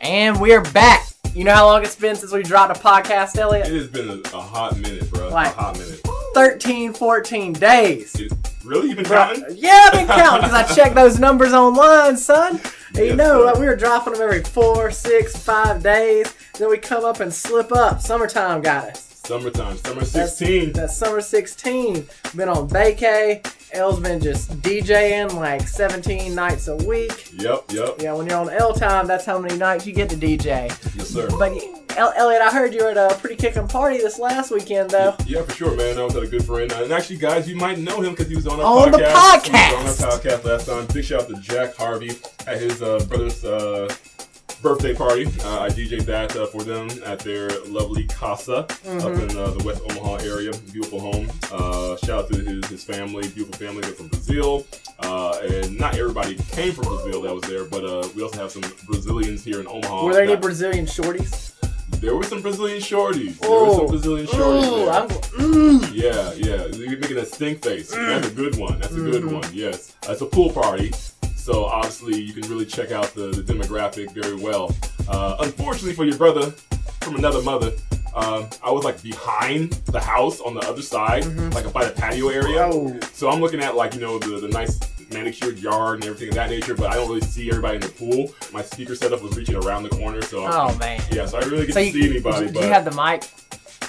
And we're back. You know how long it's been since we dropped a podcast, Elliot? It has been a, a hot minute, bro. Like- a hot minute. 13, 14 days. It- really? You've been Bro, counting? yeah, I've been counting because I checked those numbers online, son. And you know, like, we were dropping them every four, six, five days. Then we come up and slip up. Summertime got us. Summertime. Summer 16. That's summer 16. Been on vacay. L's been just DJing like 17 nights a week. Yep, yep. Yeah, when you're on L time, that's how many nights you get to DJ. Yes, sir. But El- Elliot, I heard you were at a pretty kicking party this last weekend, though. Yeah, for sure, man. I was at a good friend. And actually, guys, you might know him because he was on our podcast. On the podcast. He was on our podcast last time. Big shout out to Jack Harvey at his uh, brother's uh, birthday party. Uh, I DJ'd that uh, for them at their lovely casa up Mm-hmm. in uh, the West Omaha area. Beautiful home. Uh, shout out to his, his family. Beautiful family. They're from Brazil. Uh, and not everybody came from Brazil that was there, but uh, we also have some Brazilians here in Omaha. Were there any Brazilian shorties? there were some Brazilian shorties. There were some. Brazilian shorties. Ooh. Mm. Yeah, yeah. You're making a stink face. That's a good one. That's a good Mhm. one. Yes. It's a pool party. So obviously you can really check out the, the demographic very well. Uh, unfortunately for your brother from another mother, um, I was like behind the house on the other side, Mhm. like by the patio area. Oh. So I'm looking at like, you know, the, the nice manicured yard and everything of that nature, but I don't really see everybody in the pool. My speaker setup was reaching around the corner, so Oh, man. yeah, so I really get So to you, see anybody. did but you have the mic?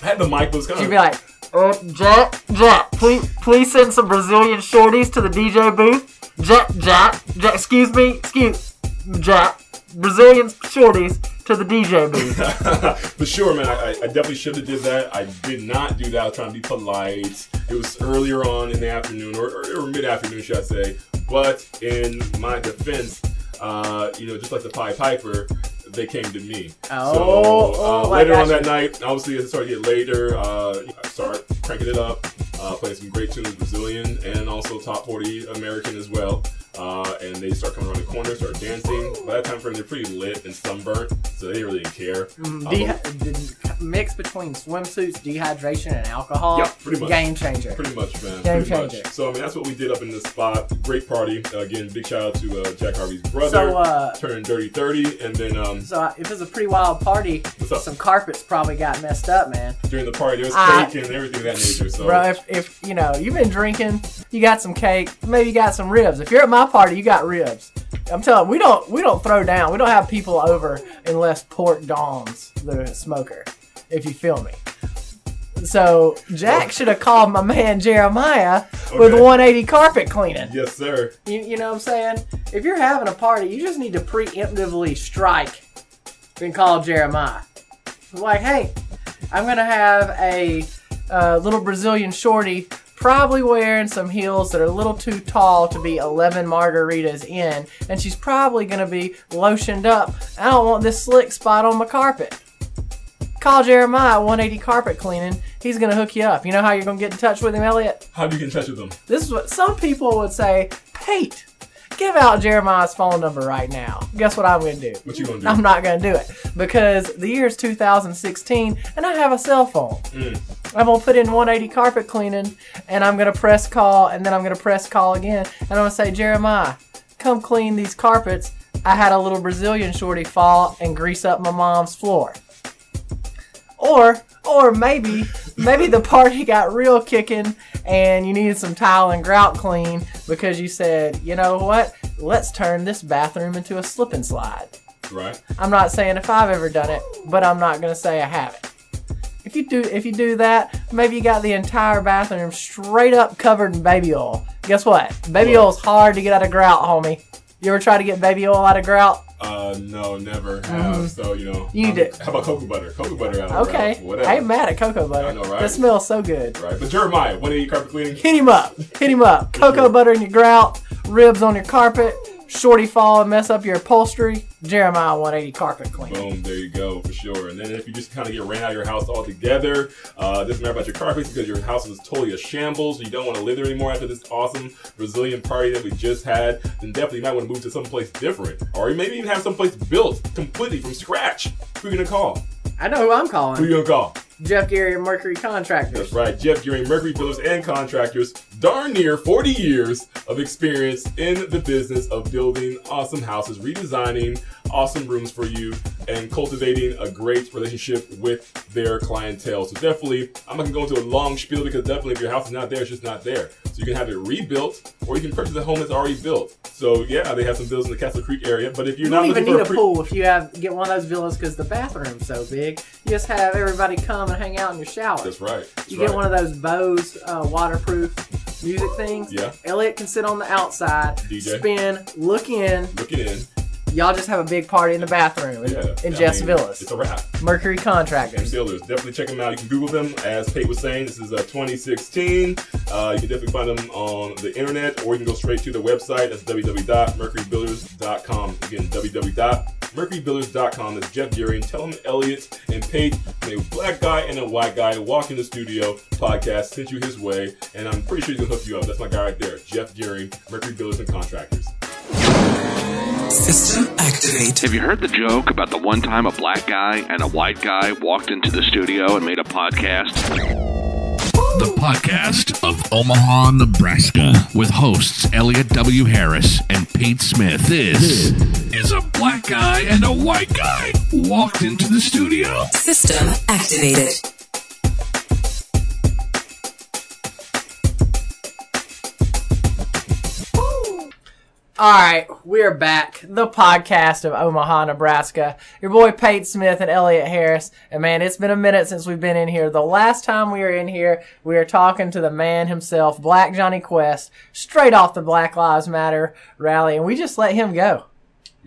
I had the mic, but it was kind You'd of be like, uh, Jack, Jack, please, please send some Brazilian shorties to the DJ booth. Jack, Jack, Jack, excuse me, excuse, Jack, Brazilian shorties to the DJ booth. For sure, man. I, I- definitely should have did that. I did not do that. I was trying to be polite. It was earlier on in the afternoon, or, or, or mid-afternoon, should I say. But in my defense, uh, you know, just like the Pied Piper, they came to me. Oh, so uh, oh, later on that night, obviously, as it started to get later, uh, I started cranking it up, uh, playing some great tunes, Brazilian, and also top 40 American as well. Uh, and they start coming around the corner, start dancing. By that time frame, they're pretty lit and sunburnt, so they really didn't care. Mm, Uh, the mix between swimsuits, dehydration, and alcohol. Yeah, pretty much. Game changer. Pretty much, man. Game Pretty changer. much. So I mean, that's what we did up in this spot. Great party. Uh, again, big shout out to uh, Jack Harvey's brother. So, uh, turning dirty thirty, and then um, so uh, if it's a pretty wild party, What's up? some carpets probably got messed up, man. during the party there was I- cake and everything of that nature. So Bro, if, if you know you've been drinking, you got some cake, maybe you got some ribs. If you're at my party, you got ribs. I'm telling you, we don't we don't throw down. We don't have people over unless Pork Dawn's the smoker. If you feel me. So Jack should have called my man Jeremiah with Okay. 180 carpet cleaning. yes, sir. You, you know what I'm saying? If you're having a party, you just need to preemptively strike and call Jeremiah. Like, hey, I'm gonna have a uh, little Brazilian shorty, probably wearing some heels that are a little too tall to be 11 margaritas in, and she's probably gonna be lotioned up. I don't want this slick spot on my carpet. Call Jeremiah 180 carpet cleaning. He's gonna hook you up. You know how you're gonna get in touch with him, Elliot? How do you get in touch with him? This is what some people would say, Pate, give out Jeremiah's phone number right now. Guess what I'm going to do? What you gonna do? I'm not going to do it because the year is 2016 and I have a cell phone. Mm. I'm going to put in 180 carpet cleaning and I'm going to press call and then I'm going to press call again and I'm going to say, Jeremiah, come clean these carpets. I had a little Brazilian shorty fall and grease up my mom's floor. Or or maybe maybe the party got real kicking and you needed some tile and grout clean because you said, you know what? Let's turn this bathroom into a slip and slide. Right. I'm not saying if I've ever done it, but I'm not gonna say I haven't. If you do if you do that, maybe you got the entire bathroom straight up covered in baby oil. Guess what? Baby oil's hard to get out of grout, homie. You ever try to get baby oil out of grout? Uh, no, never have. So you know. Mm-hmm. You did. How about cocoa butter? Cocoa butter out of Okay. route, Whatever. I ain't mad at cocoa butter. I know, right? That smells so good. Right. But Jeremiah, when are you carpet cleaning? Hit him up. Hit him up. Cocoa butter in your grout, ribs on your carpet, shorty fall and mess up your upholstery. Jeremiah 180 carpet clean. Boom, there you go, for sure. And then if you just kind of get ran out of your house altogether, uh, doesn't matter about your carpets because your house is totally a shambles, you don't want to live there anymore after this awesome Brazilian party that we just had, then definitely you might want to move to someplace different. Or maybe even have someplace built completely from scratch. Who are you gonna call? I know who I'm calling. Who you gonna call? Jeff Gearing and Mercury Contractors. That's right, Jeff Gearing, Mercury Builders and Contractors, darn near 40 years of experience in the business of building awesome houses, redesigning awesome rooms for you and cultivating a great relationship with their clientele. So definitely, I'm not gonna go into a long spiel because definitely if your house is not there, it's just not there. So you can have it rebuilt or you can purchase a home that's already built. So yeah, they have some villas in the Castle Creek area. But if you're You not don't even need a pre- pool if you have get one of those villas because the bathroom's so big. You just have everybody come and hang out in your shower. That's right. That's You right. get one of those Bose uh, waterproof music things. Yeah. Elliot can sit on the outside, DJ. spin, look in. Looking in. Y'all just have a big party in the bathroom in, Yeah. in I Jeff's mean, Villas. It's a wrap. Mercury Contractors. Builders. Definitely check them out. You can Google them. As Pate was saying, this is uh, 2016. Uh, you can definitely find them on the internet, or you can go straight to the website. That's www.mercurybuilders.com. Again, www.mercurybuilders.com. That's Jeff Gearing. Tell them Elliot and Pate, a black guy and a white guy, walk in the studio podcast, sent you his way, and I'm pretty sure he's gonna hook you up. That's my guy right there, Jeff Gearing, Mercury Builders and Contractors. System activate. Have you heard the joke about the one time a black guy and a white guy walked into the studio and made a podcast? The podcast of Omaha, Nebraska, with hosts Elliot W. Harris and Pate Smith. This is a black guy and a white guy walked into the studio. System activated. All right, we're back. The podcast of Omaha, Nebraska. Your boy Pate Smith and Elliot Harris. And man, it's been a minute since we've been in here. The last time we were in here, we were talking to the man himself, Black Johnny Quest, straight off the Black Lives Matter rally, and we just let him go.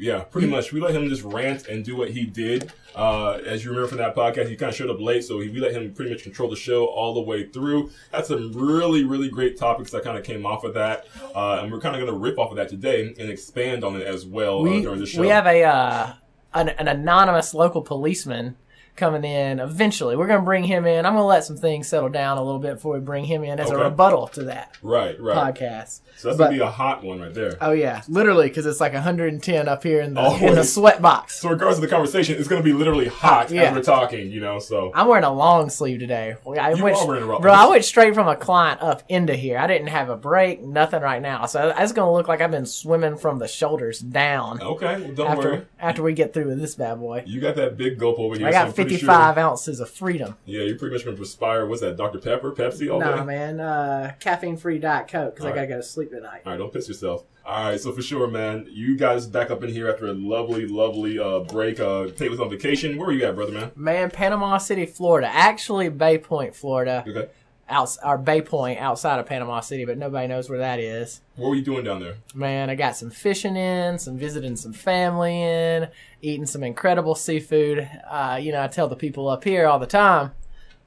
Yeah, pretty much. We let him just rant and do what he did. Uh, as you remember from that podcast, he kind of showed up late, so we let him pretty much control the show all the way through. Had some really, really great topics that kind of came off of that, uh, and we're kind of going to rip off of that today and expand on it as well uh, during the show. we have a uh, an, an anonymous local policeman coming in eventually. We're going to bring him in. I'm going to let some things settle down a little bit before we bring him in as a rebuttal to that right, right. podcast. So that's gonna be a hot one right there. Oh yeah, literally because it's like 110 up here in the in the sweat box. So regardless of the conversation, it's gonna be literally hot Yeah. as we're talking. You know, so I'm wearing a long sleeve today. I You went, are wearing a bro, I went straight from a client up into here. I didn't have a break, nothing right now. So it's gonna look like I've been swimming from the shoulders down okay, well, don't worry. after after we get through with this bad boy. You got that big gulp over here. I got 55 Sure, ounces of freedom. yeah, you're pretty much gonna perspire. What's that? Dr Pepper, Pepsi, all Nah, day. man, uh, caffeine free diet coke because I gotta right. go to sleep tonight. All right, don't piss yourself. All right, so for sure, man, you guys back up in here after a lovely, lovely uh, break. Uh, Pate was on vacation. Where were you at, brother, man? Man, Panama City, Florida. Actually, Bay Point, Florida. Okay. Outs or Bay Point outside of Panama City, but nobody knows where that is. What were you doing down there? Man, I got some fishing in, some visiting some family in, eating some incredible seafood. Uh, you know, I tell the people up here all the time,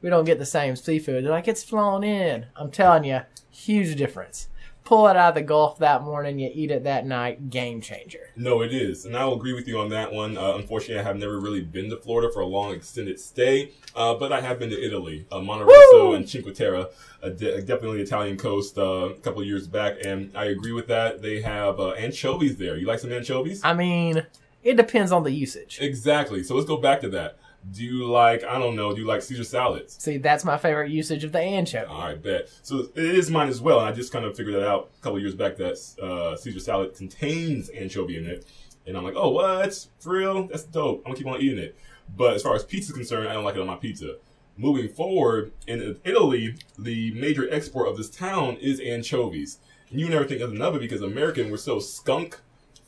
we don't get the same seafood. They're like, it's flown in. I'm telling you, huge difference. Pull it out of the Gulf that morning, you eat it that night, game changer. No, it is, and I will agree with you on that one. Uh, unfortunately, I have never really been to Florida for a long extended stay, uh, but I have been to Italy, uh, and Cinque Terre, uh, de- definitely Italian coast, uh, a couple of years back, and I agree with that. They have uh, anchovies there. You like some anchovies? I mean, it depends on the usage. exactly. So let's go back to that. Do you like? I don't know. Do you like Caesar salads? See, that's my favorite usage of the anchovy. All right, bet. So it is mine as well. And I just kind of figured that out a couple of years back that uh, Caesar salad contains anchovy in it. And I'm like, oh, what? For real? That's dope. I'm going to keep on eating it. But as far as pizza is concerned, I don't like it on my pizza. Moving forward, in Italy, the major export of this town is anchovies. And you never think of it because American, we're so skunk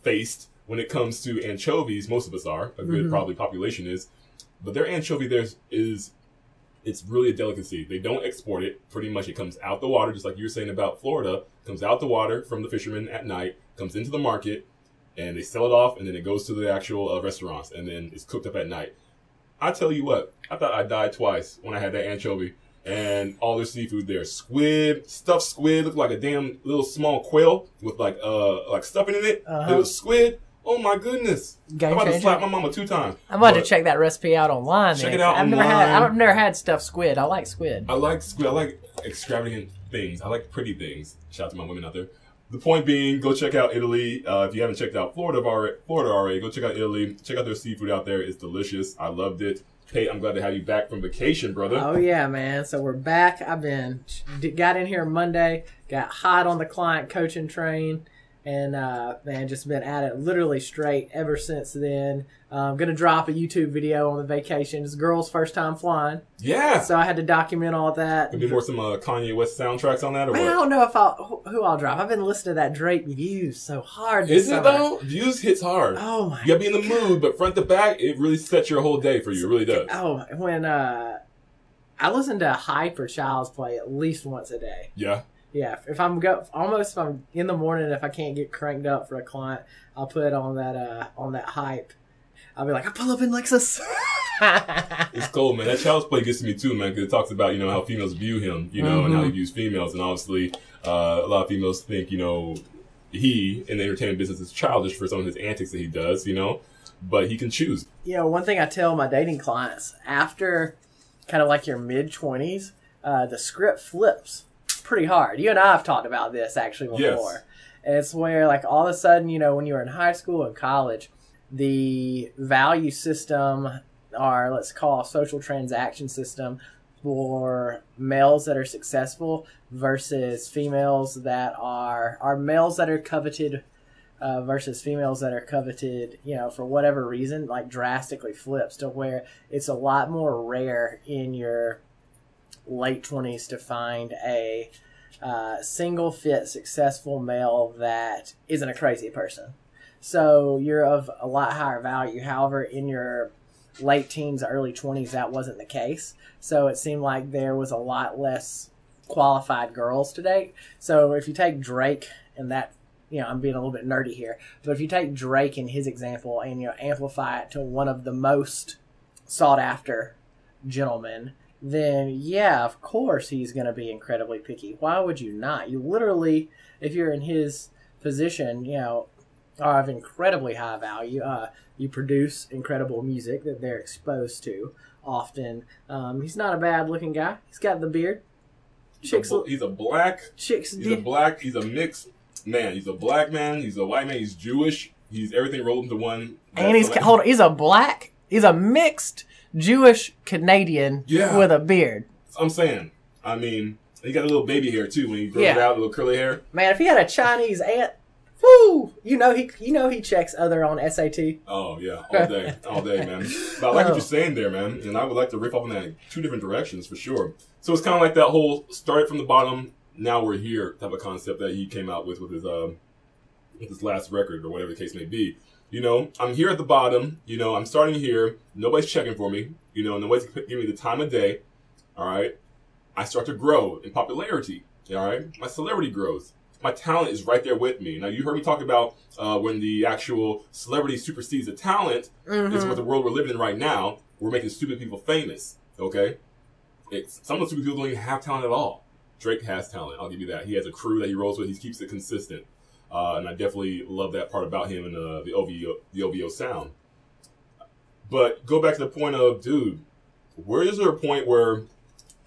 faced when it comes to anchovies. Most of us are. A good probably population is. But their anchovy there is it's really a delicacy. They don't export it. Pretty much, it comes out the water, just like you were saying about Florida. Comes out the water from the fishermen at night, comes into the market, and they sell it off, and then it goes to the actual uh, restaurants, and then it's cooked up at night. I tell you what, I thought I died twice when I had that anchovy and all their seafood there. Squid, stuffed squid, looked like a damn little small quail with like uh like stuffing in it. Uh-huh. It was squid. Oh my goodness! Game I'm about to slap my mama two times. I'm about But- to check that recipe out online. Check then. it out I've never had. online. I've never had stuffed squid. I like squid. I like squid. I like extravagant things. I like pretty things. Shout out to my women out there. The point being, go check out Italy. Uh, if you haven't checked out Florida already, Florida already, go check out Italy. Check out their seafood out there. It's delicious. I loved it. Hey, I'm glad to have you back from vacation, brother. Oh yeah, man. So we're back. I've been got in here Monday, got hot on the client coaching train, and uh, man, just been at it literally straight ever since then. I'm gonna drop a YouTube video on the vacation. It's girls' first time flying, Yeah. so I had to document all that. Maybe more some uh, Kanye West soundtracks on that, or Man, I don't know if I'll who I'll drop. I've been listening to that Drake Views so hard. This Is it though? Views hits hard. Oh my You gotta be in the mood, but front to back, it really sets your whole day for you. It really does. Oh, when uh, I listen to Hype or Child's Play at least once a day. Yeah. Yeah, if- I'm go almost if I'm in the morning, if I can't get cranked up for a client, I'll put on that uh on that Hype. I'll be like, I pull up in Lexus. It's cold, man. That child's play gets to me too, man, because it talks about you know how females view him, you know, and how he views females, and obviously uh, a lot of females think you know he in the entertainment business is childish for some of his antics that he does, you know, but he can choose. you know, one thing I tell my dating clients after kind of like your mid twenties, uh, the script flips pretty hard. You and I have talked about this actually before. Yes. It's where like all of a sudden, you know, when you were in high school and college, the value system or let's call social transaction system for males that are successful versus females that are are males that are coveted uh, versus females that are coveted, you know, for whatever reason, like drastically flips to where it's a lot more rare in your late 20s to find a uh, single fit successful male that isn't a crazy person. So you're of a lot higher value. However, in your late teens, early 20s, that wasn't the case. So it seemed like there was a lot less qualified girls to date. So if you take Drake and that, you know, I'm being a little bit nerdy here, but if you take Drake and his example and, you know, amplify it to one of the most sought after gentlemen, then yeah, of course he's going to be incredibly picky. Why would you not? You literally, if you're in his position, you know, are of incredibly high value. Uh, you produce incredible music that they're exposed to often. Um, he's not a bad looking guy. He's got the beard. He's a, Chicks, he's a black, chicks, he's a black, he's a mixed man. He's a black man. He's a white man. He's Jewish. He's everything rolled into one. and he's hold on, he's a black. He's a mixed Jewish Canadian Yeah. with a beard. I'm saying. I mean, he got a little baby hair too when he grows it out, a little curly hair. Man, if he had a Chinese aunt, whoo, you know he you know he checks other on SAT. Oh yeah, all day, all day, man. But I like what Oh. you're saying there, man, and I would like to riff off on that in two different directions for sure. So it's kind of like that whole started from the bottom, now we're here type of concept that he came out with with his um with his last record or whatever the case may be. You know, I'm here at the bottom. You know, I'm starting here. Nobody's checking for me. You know, nobody's giving me the time of day. All right. I start to grow in popularity. All right. My celebrity grows. My talent is right there with me. Now, you heard me talk about uh, when the actual celebrity supersedes the talent. It's what the world we're living in right now. We're making stupid people famous. Okay. It's, some of the stupid people don't even have talent at all. Drake has talent. I'll give you that. He has a crew that he rolls with. He keeps it consistent. Uh, and I definitely love that part about him and uh, the OVO the OVO sound. But go back to the point of, dude, where is there a point where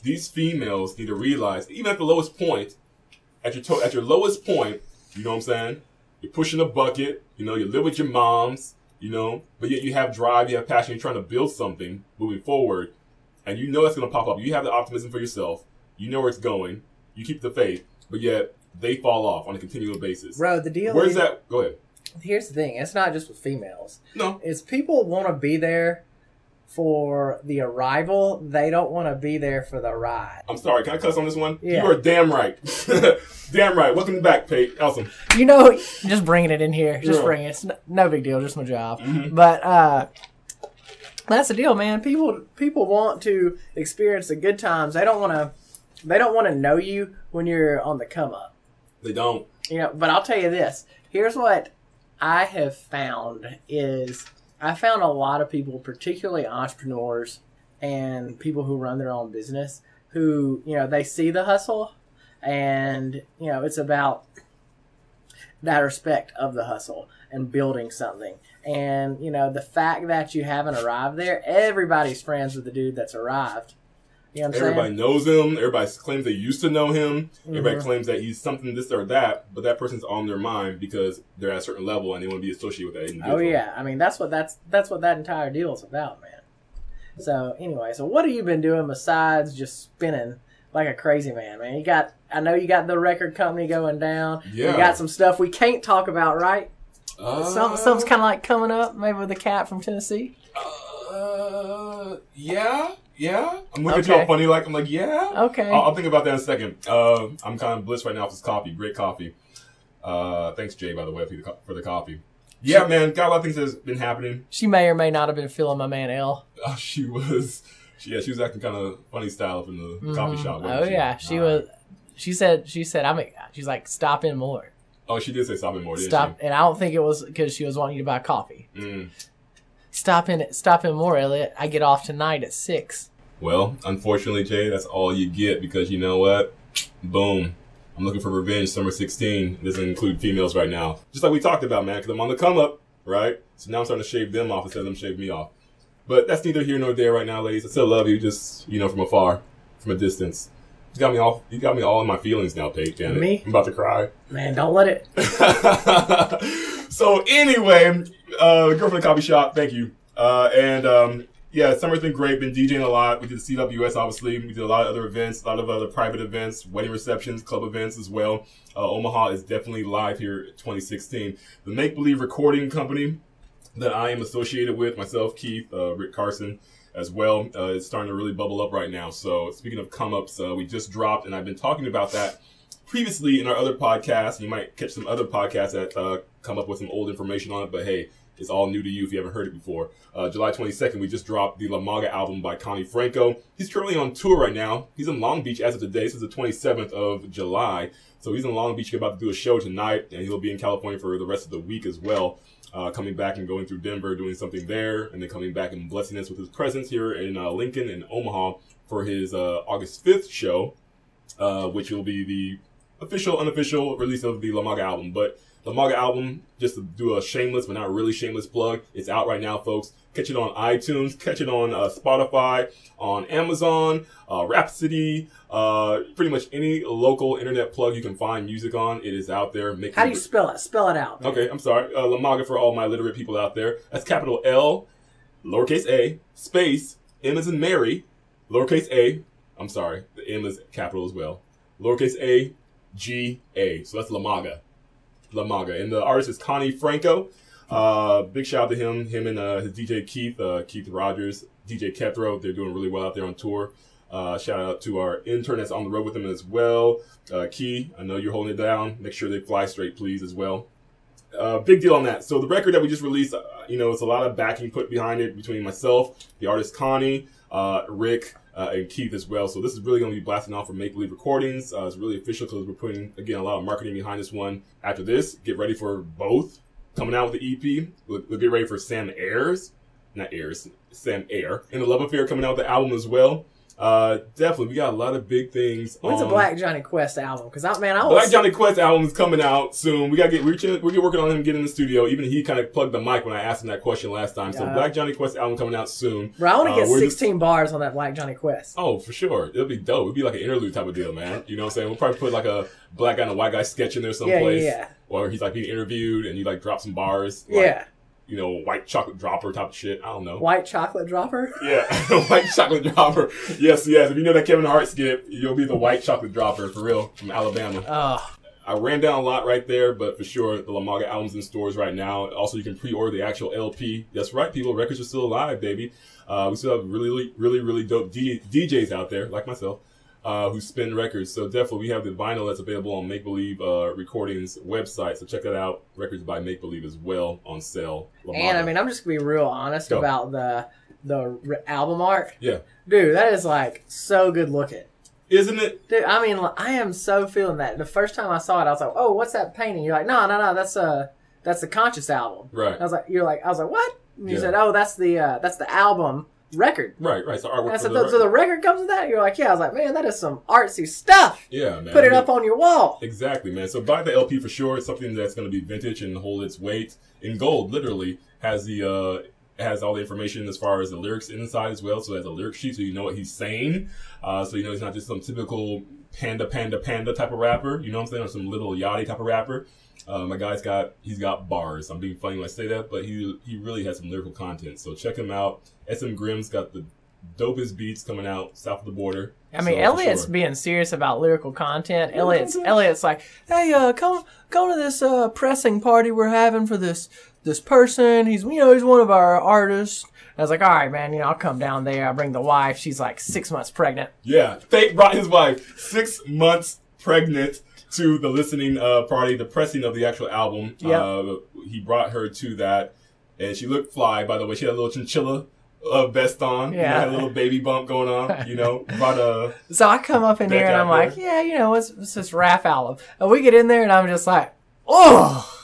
these females need to realize, even at the lowest point, at your to- at your lowest point, you know what I'm saying? You're pushing a bucket, you know, you live with your moms, you know, but yet you have drive, you have passion, you're trying to build something moving forward, and you know that's gonna pop up. You have the optimism for yourself, you know where it's going, you keep the faith, but yet they fall off on a continual basis. Bro, the deal Where's is that? Go ahead. here's the thing, it's not just with females. No. Is people want to be there for the arrival, they don't want to be there for the ride. I'm sorry. Can I cuss on this one? Yeah. You are damn right. damn right. Welcome back, Pate. Awesome. You know, just bringing it in here, just Yeah. bring it. It's no, no big deal, just my job. Mhm. But uh, that's the deal, man. People people want to experience the good times. They don't want to. They don't want to know you when you're on the come up. They don't. You know, but I'll tell you this. Here's what I have found is I found a lot of people, particularly entrepreneurs and people who run their own business, who, you know, they see the hustle and, you know, it's about that respect of the hustle and building something. And, you know, the fact that you haven't arrived there, everybody's friends with the dude that's arrived. You know what I'm Everybody saying? knows him. Everybody claims they used to know him. Everybody Mhm. claims that he's something this or that, but that person's on their mind because they're at a certain level and they want to be associated with that individual. Oh yeah, I mean that's what that's that's what that entire deal is about, man. So anyway, so what have you been doing besides just spinning like a crazy man, man. You got, I know you got the record company going down. Yeah. You got some stuff we can't talk about, right? Uh, Some, something's kind of like coming up, maybe with the cat from Tennessee. Uh, yeah, yeah. I'm looking at y'all funny, like I'm like, yeah. Okay. I'll, I'll think about that in a second. Uh, I'm kind of blissed right now with this coffee. Great coffee. Uh, thanks Jay, by the way, for the, co- for the coffee. Yeah, man, got a lot of things that's been happening. She may or may not have been feeling my man L. Uh, she was, she, yeah, she was acting kind of funny style up in the coffee shop. Oh yeah, she All right. was. She said. She said. I'm. A, She's like, stop in more. Oh, she did say stop it more, didn't Stop. And I don't think it was because she was wanting you to buy coffee. Mm. Stop in. It stop in more, Elliot. I get off tonight at six. Well, unfortunately, Jay, that's all you get because you know what? Boom. I'm looking for revenge summer 16. It doesn't include females right now. Just like we talked about, man, because I'm on the come up, right? So now I'm starting to shave them off instead of them shave me off. But that's neither here nor there right now, ladies. I still love you, just, you know, from afar, from a distance. You got me all, you got me all in my feelings now, Pate, damn it. Me? I'm about to cry. Man, don't let it. so anyway, uh, girl from the coffee shop, thank you. Uh, and um, yeah, summer's been great. Been DJing a lot. We did the CWS, obviously. We did a lot of other events, a lot of other private events, wedding receptions, club events as well. Uh, Omaha is definitely live here 2016. The Make Believe Recording Company that I am associated with, myself, Keith, uh, Rick Carson, as well, uh, is starting to really bubble up right now. So speaking of come ups, uh, we just dropped, and I've been talking about that previously in our other podcasts. You might catch some other podcasts that uh, come up with some old information on it, but hey, it's all new to you if you haven't heard it before. Uh, July 22nd, we just dropped the La Maga album by Connie Franco. He's currently on tour right now. He's in Long Beach as of today. This is the 27th of July. So he's in Long Beach. About to do a show tonight, and he'll be in California for the rest of the week as well. Uh, coming back and going through Denver, doing something there, and then coming back and blessing us with his presence here in uh, Lincoln and Omaha for his uh, August 5th show, uh, which will be the official, unofficial release of the La Maga album. But the Maga album, just to do a shameless but not really shameless plug, it's out right now, folks. Catch it on iTunes, catch it on uh, Spotify, on Amazon, uh, Rhapsody, uh, pretty much any local internet plug you can find music on. It is out there. Make How do you spell it? Spell it out. Okay, I'm sorry. Uh, Lamaga for all my literate people out there. That's capital L, lowercase a, space, M as in Mary, lowercase a. I'm sorry, the M is capital as well. Lowercase a, G A. So that's Lamaga. Lamaga. And the artist is Connie Franco. Uh, big shout out to him, him and uh, his DJ Keith, uh, Keith Rogers, DJ Kethro. They're doing really well out there on tour. Uh, shout out to our intern that's on the road with them as well. Uh, Key, I know you're holding it down. Make sure they fly straight, please, as well. Uh, big deal on that. So the record that we just released, you know, it's a lot of backing put behind it between myself, the artist Connie, uh, Rick, uh, and Keith as well. So this is really going to be blasting off for Make Believe Recordings. Uh, it's really official because we're putting again a lot of marketing behind this one. After this, get ready for both coming out with the EP. We'll, we'll get ready for Sam Ayers, not Ayers, Sam Air, and the Love Affair coming out with the album as well. Uh, definitely, we got a lot of big things. When's the on- Black Johnny Quest album? Because I man, I Black Johnny Quest album is coming out soon. We gotta get we're, we're working on him getting in the studio. Even he kind of plugged the mic when I asked him that question last time. So Yeah. Black Johnny Quest album coming out soon. bro. I want to Uh, get we're just- 16 bars on that Black Johnny Quest. Oh, for sure. It'll be dope. It'll be like an interlude type of deal, man. You know what I'm saying? We'll probably put like a black guy and a white guy sketch in there someplace. yeah. Or he's like being interviewed and you like drop some bars. like, yeah, You know, white chocolate dropper type of shit. I don't know. White Chocolate Dropper. Yeah, white chocolate dropper. Yes, yes. If you know that Kevin Hart skit, you'll be the white chocolate dropper for real from Alabama. Oh, I ran down a lot right there, but for sure, the Lamaga album's in stores right now. Also, you can pre-order the actual LP. That's right, people. Records are still alive, baby. Uh, we still have really, really, really dope D- DJs out there, like myself, uh, who spin records. So definitely, we have the vinyl that's available on Make Believe uh, Recordings website. So check that out. Records by Make Believe as well on sale. and I mean, I'm just gonna be real honest Go. about the the r- album art, yeah, dude. That is like so good looking. isn't it? Dude, I mean, like, I am so feeling that. The first time I saw it, I was like, "Oh, what's that painting?" You're like, "No, no, no, that's a that's the Conscious album." Right. I was like, "You're like," I was like, "What?" And you Yeah. said, "Oh, that's the uh that's the album record." Right, right. So artwork for said, the "So the record comes with that?" You're like, "Yeah." I was like, "Man, that is some artsy stuff." Yeah, man. Put I it mean- up on your wall. Exactly, man. So buy the LP for sure. It's something that's going to be vintage and hold its weight in gold. Literally has the uh has all the information as far as the lyrics inside as well. So it has a lyric sheet, so you know what he's saying. Uh, so you know he's not just some typical panda, panda, panda type of rapper. You know what I'm saying, or some Lil Yachty type of rapper. Uh, my guy's got he's got bars. I'm being funny when I say that, but he he really has some lyrical content. So check him out. SM Grimm's got the dopest beats coming out south of the border. I mean, So, Elliot's sure. being serious about lyrical content. Elliot's Elliot's like, hey, uh, come come to this uh pressing party we're having for this this person. He's you know he's one of our artists. I was like, all right, man, you know I'll come down there. I bring the wife. She's like six months pregnant. Yeah, Pate brought his wife six months pregnant to the listening uh, party, the pressing of the actual album. Yep. Uh, he brought her to that, and she looked fly. By the way, she had a little chinchilla uh, vest on. You know, Yeah. had a little baby bump going on. You know, brought a So I come up in here and I'm like, yeah, you know, what's, what's this rap album? And we get in there and I'm just like, oh,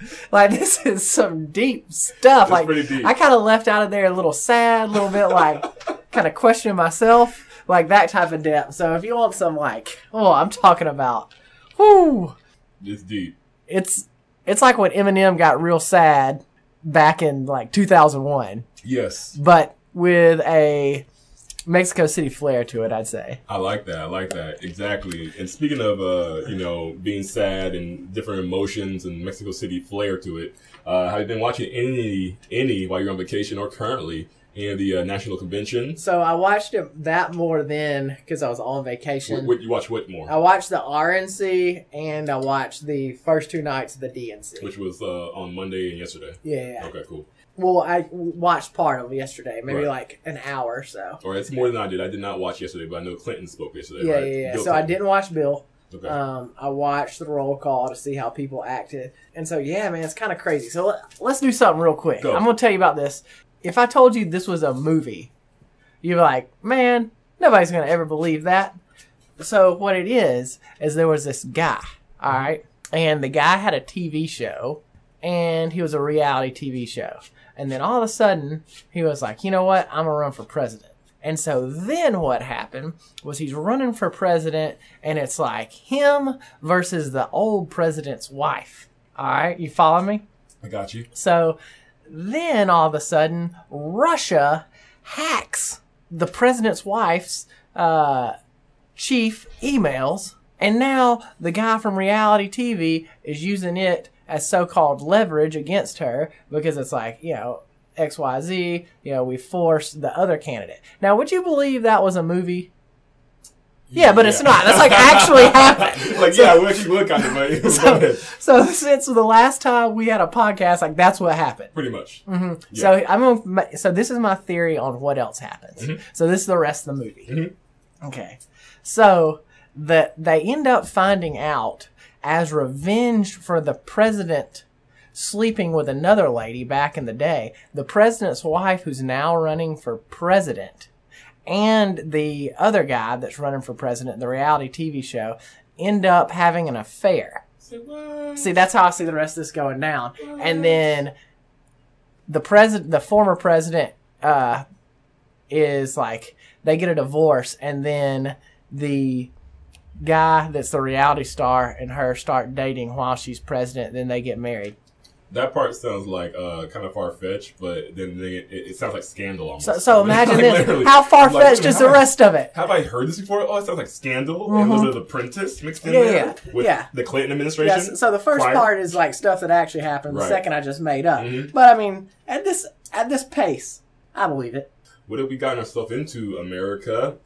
like this is some deep stuff. It's like pretty deep. I kind of left out of there a little sad, a little bit like kind of questioning myself, like that type of depth. So if you want some like, oh, I'm talking about, whoo, it's deep. it's it's like when Eminem got real sad back in like 2001, Yes, but with a Mexico City flair to it, I'd say. I like that. I like that exactly. And speaking of uh, you know being sad and different emotions and Mexico City flair to it, uh, have you been watching any any while you're on vacation or currently in the uh, national convention? So I watched it that more then because I was on What, vacation. what you watch what more? I watched the RNC and I watched the first two nights of the DNC. Which was uh, on Monday and yesterday. yeah. Okay, cool. Well, I watched part of it yesterday, maybe Right. like an hour or so. Or it's more than I did. I did not watch yesterday, but I know Clinton spoke yesterday. Yeah, right? yeah, yeah. Bill So I didn't watch Bill. Okay. Um, I watched the roll call to see how people acted, and so yeah, man, it's kind of crazy. So let, let's do something real quick. Go. I'm gonna tell you about this. If I told you this was a movie, you'd be like, man, nobody's gonna ever believe that. So what it is is there was this guy, all right, and the guy had a TV show, and he was a reality TV show, and then all of a sudden he was like, you know what, I'm gonna run for president. And so then what happened was he's running for president, and it's like him versus the old president's wife. All right, you follow me? I got you. So then all of a sudden, Russia hacks the president's wife's uh, chief emails, and now the guy from reality TV is using it as so called leverage against her because it's like, you know, XYZ, you know, we forced the other candidate. Now, would you believe that was a movie? Yeah, but it's not. That's like actually happened. like, yeah, we actually look kind of, but ahead. So since the last time we had a podcast, like that's what happened. Pretty much. Mm-hmm. So I'm gonna. So this is my theory on what else happens. So this is the rest of the movie. Okay. So that they end up finding out as revenge for the president sleeping with another lady back in the day. The president's wife, who's now running for president, and the other guy that's running for president in the reality TV show end up having an affair. See, that's how I see the rest of this going down. And then the president, the former president, uh, is like they get a divorce, and then the guy that's the reality star and her start dating while she's president. Then they get married. That part sounds like uh, kind of far fetched, but then they, it, it sounds like scandal almost. So, so imagine Like, this: how far fetched Like, is the I- rest of it? Have I heard this before? Oh, it sounds like Scandal and a little bit of The Apprentice mixed in Mm-hmm. Yeah, there yeah, with yeah. the Clinton administration. Yes. So the first part is like stuff that actually happened. The second I just made up. Mhm. But I mean, at this at this pace, I believe it. What have we gotten ourselves into, America?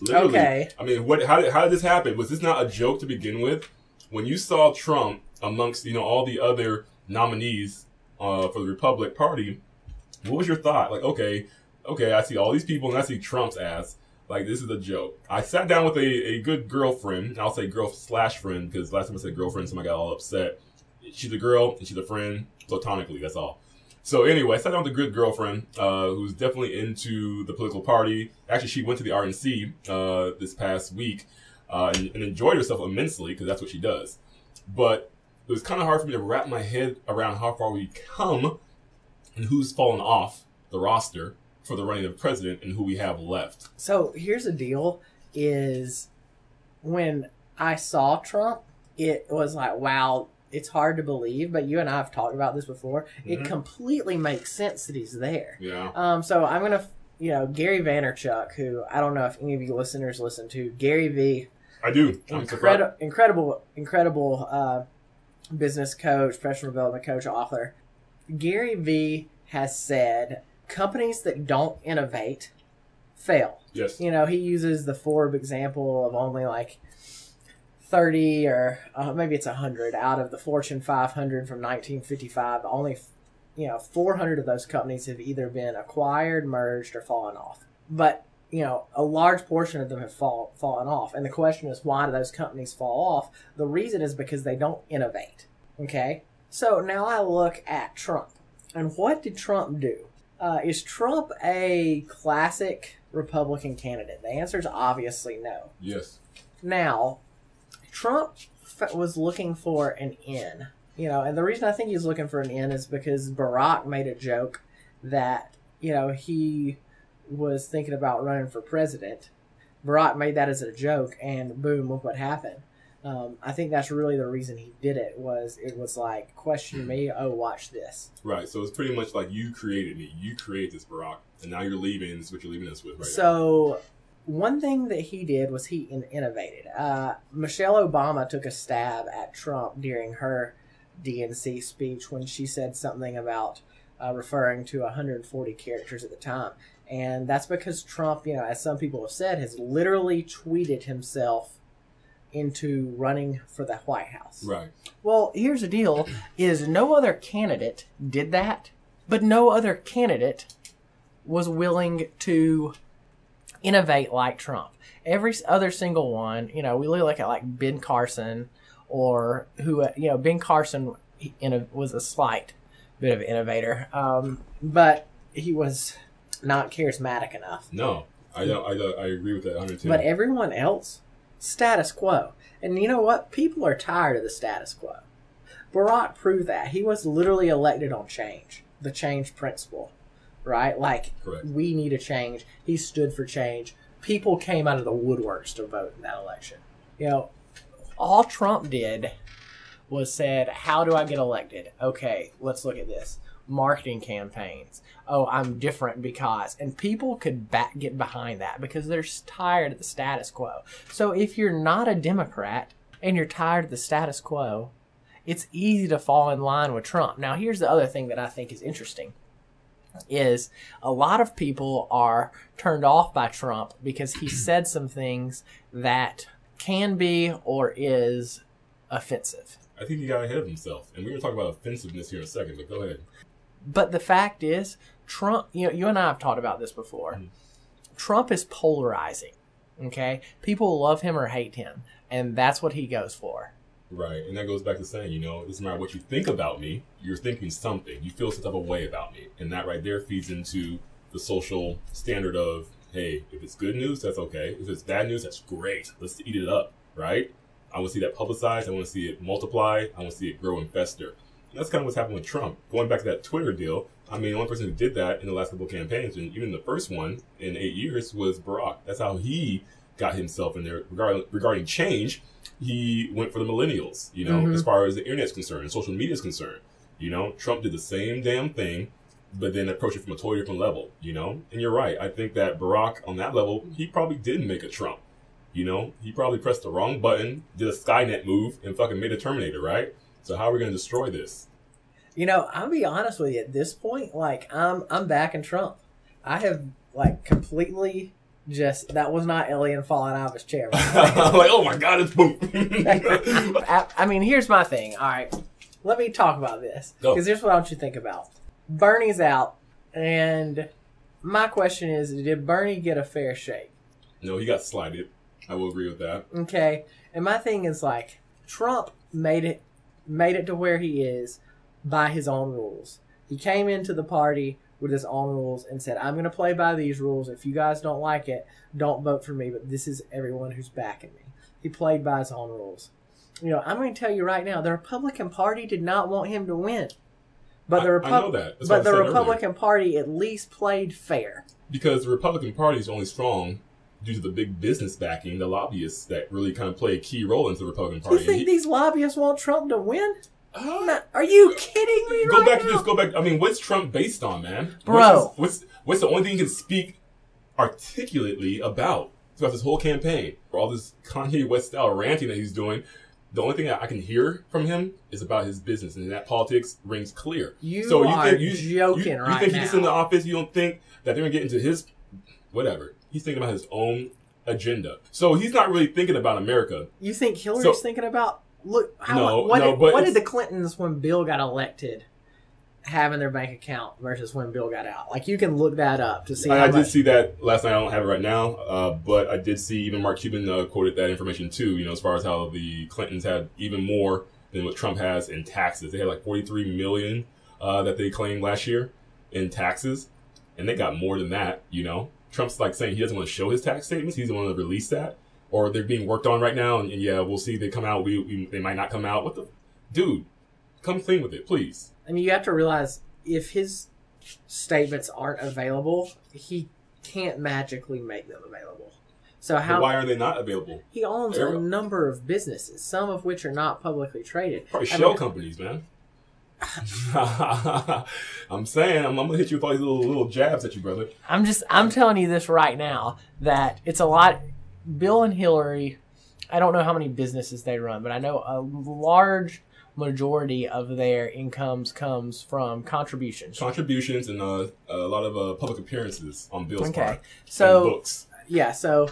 Literally. Okay. I mean, what? How did how did this happen? Was this not a joke to begin with? When you saw Trump amongst you know all the other nominees uh, for the Republic Party, what was your thought? Like, okay, okay, I see all these people and I see Trump's ass. Like, this is a joke. I sat down with a, a good girlfriend. I'll say girl slash friend because last time I said girlfriend, somebody got all upset. She's a girl and she's a friend platonically. That's all. So anyway, I sat down with a good girlfriend uh, who's definitely into the political party. Actually, she went to the RNC uh, this past week uh, and, and enjoyed herself immensely because that's what she does. But it was kind of hard for me to wrap my head around how far we've come and who's fallen off the roster for the running of president and who we have left. So here's the deal: is when I saw Trump, it was like, wow, it's hard to believe. But you and I have talked about this before. It Mhm. completely makes sense that he's there. Yeah. Um, so I'm gonna, you know, Gary Vaynerchuk, who I don't know if any of you listeners listen to, Gary V, I do. I'm incredible, incredible, incredible uh, business coach, professional development coach, author. Gary V has said companies that don't innovate fail. Yes. You know, he uses the Forbes example of only like 30 or uh, maybe it's 100 out of the Fortune 500 from 1955. Only, you know, 400 of those companies have either been acquired, merged, or fallen off. But, you know, a large portion of them have fall, fallen off. And the question is, why do those companies fall off? The reason is because they don't innovate. Okay? So now I look at Trump. And what did Trump do? Uh, is Trump a classic Republican candidate? The answer is obviously no. Yes. Now, Trump was looking for an in, you know, and the reason I think he's looking for an in is because Barack made a joke that, you know, he was thinking about running for president. Barack made that as a joke, and boom, look what happened. Um, I think that's really the reason he did it was it was like question me, oh watch this. Right. So it's pretty much like you created me. You created this Barack, and now you're leaving. This is what you're leaving us with right now. One thing that he did was he in- innovated. Uh, Michelle Obama took a stab at Trump during her DNC speech when she said something about uh, referring to 140 characters at the time. And that's because Trump, you know, as some people have said, has literally tweeted himself into running for the White House. Right. Well, here's the deal: is no other candidate did that, but no other candidate was willing to innovate like Trump. Every other single one, you know, we look at like Ben Carson, or who, uh, you know, Ben Carson was a slight bit of innovator, um, but he was not charismatic enough. No, I don't. I, don't, I agree with that 110. But everyone else, status quo. And you know what? People are tired of the status quo. Barack proved that. He was literally elected on change, the change principle, right? Like, Correct. we need a change. He stood for change. People came out of the woodworks to vote in that election. You know, all Trump did was said, How do I get elected? Okay, let's look at this. Marketing campaigns. Oh, I'm different because. And people could back, get behind that because they're tired of the status quo. So if you're not a Democrat and you're tired of the status quo, it's easy to fall in line with Trump. Now, here's the other thing that I think is interesting is a lot of people are turned off by Trump because he said some things that can be or is offensive. I think he got ahead of himself, and we're gonna talk about offensiveness here in a second. But go ahead. But the fact is, Trump, you know, you and I have talked about this before. Mm-hmm. Trump is polarizing. Okay? People love him or hate him, and that's what he goes for. Right, and that goes back to saying, you know, it doesn't matter what you think about me, you're thinking something. You feel some type of way about me, and that right there feeds into the social standard of, hey, if it's good news, that's okay. If it's bad news, that's great. Let's eat it up, right? I want to see that publicized. I want to see it multiply. I want to see it grow and fester. And that's kind of what's happened with Trump. Going back to that Twitter deal, I mean, the only person who did that in the last couple of campaigns, and even the first one in eight years, was Barack. That's how he got himself in there regarding, regarding change. He went for the millennials, you know, mm-hmm. as far as the internet's concerned social media's concerned. You know, Trump did the same damn thing, but then approached it from a totally different level, you know? And you're right. I think that Barack, on that level, he probably didn't make a Trump. You know, he probably pressed the wrong button, did a Skynet move, and fucking made a Terminator, right? So how are we going to destroy this? You know, I'll be honest with you. At this point, like I'm, I'm backing Trump. I have like completely just that was not Alien falling out of his chair. I'm like, oh my god, it's boom. I, I mean, here's my thing. All right, let me talk about this because here's what I want you to think about. Bernie's out, and my question is: Did Bernie get a fair shake? no, he got slighted. I will agree with that. Okay, and my thing is like Trump made it made it to where he is by his own rules. He came into the party with his own rules and said, "I'm going to play by these rules. If you guys don't like it, don't vote for me, but this is everyone who's backing me." He played by his own rules. You know, I'm going to tell you right now, the Republican Party did not want him to win. But the, I- I Repu- know that. That's what I but the said earlier. Republican Party at least played fair. Because the Republican Party is only strong due to the big business backing, the lobbyists that really kind of play a key role into the Republican Party. You think he- these lobbyists want Trump to win? Uh, Not- Are you kidding me? go right back to now? this. Go back. I mean, what's Trump based on, man? Bro. what's, what's what's the only thing he can speak articulately about throughout this whole campaign? For all this Kanye West style ranting that he's doing, the only thing that I can hear from him is about his business, and that politics rings clear. You so you are think you, joking you, you right think he gets in the office? You don't think that they're gonna get into his whatever. He's thinking about his own agenda. So he's not really thinking about America. You think Hillary's So- thinking about look how No, what, no, did, what did the Clintons when Bill got elected have in their bank account versus when Bill got out? Like you can look that up to see. I, how I did see that last night. I don't have it right now, uh, but I did see even Mark Cuban uh, quoted that information too. You know, as far as how the Clintons had even more than what Trump has in taxes. They had like 43 million uh, that they claimed last year in taxes, and they got more than that. You know, Trump's like saying he doesn't want to show his tax statements. He doesn't want to release that, or they're being worked on right now. And, and yeah, we'll see. They come out. We, we they might not come out. What the dude? Come clean with it, please. I mean, you have to realize if his statements aren't available, he can't magically make them available. So But how why are they not available? he owns a number of businesses, some of which are not publicly traded. Probably I shell mean, companies, man. I'm saying I'm, I'm gonna hit you with all these little little jabs at you, brother. I'm just I'm telling you this right now that it's a lot. Bill and Hillary, I don't know how many businesses they run, but I know a large majority of their incomes comes from contributions. Contributions and uh, a lot of uh, public appearances on Bill's Okay, part. so books. yeah, so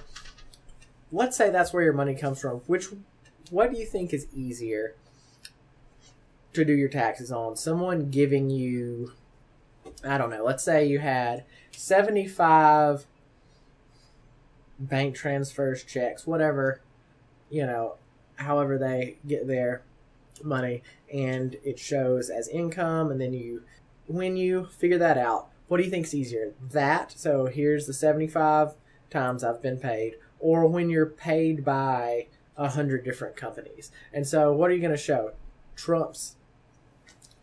let's say that's where your money comes from. Which, what do you think is easier to do your taxes on? Someone giving you, I don't know. Let's say you had seventy-five bank transfers, checks, whatever, you know, however they get their money, and it shows as income, and then you, when you figure that out, what do you think's easier? That so here's the seventy-five times I've been paid, or when you're paid by a hundred different companies. And so, what are you going to show? Trump's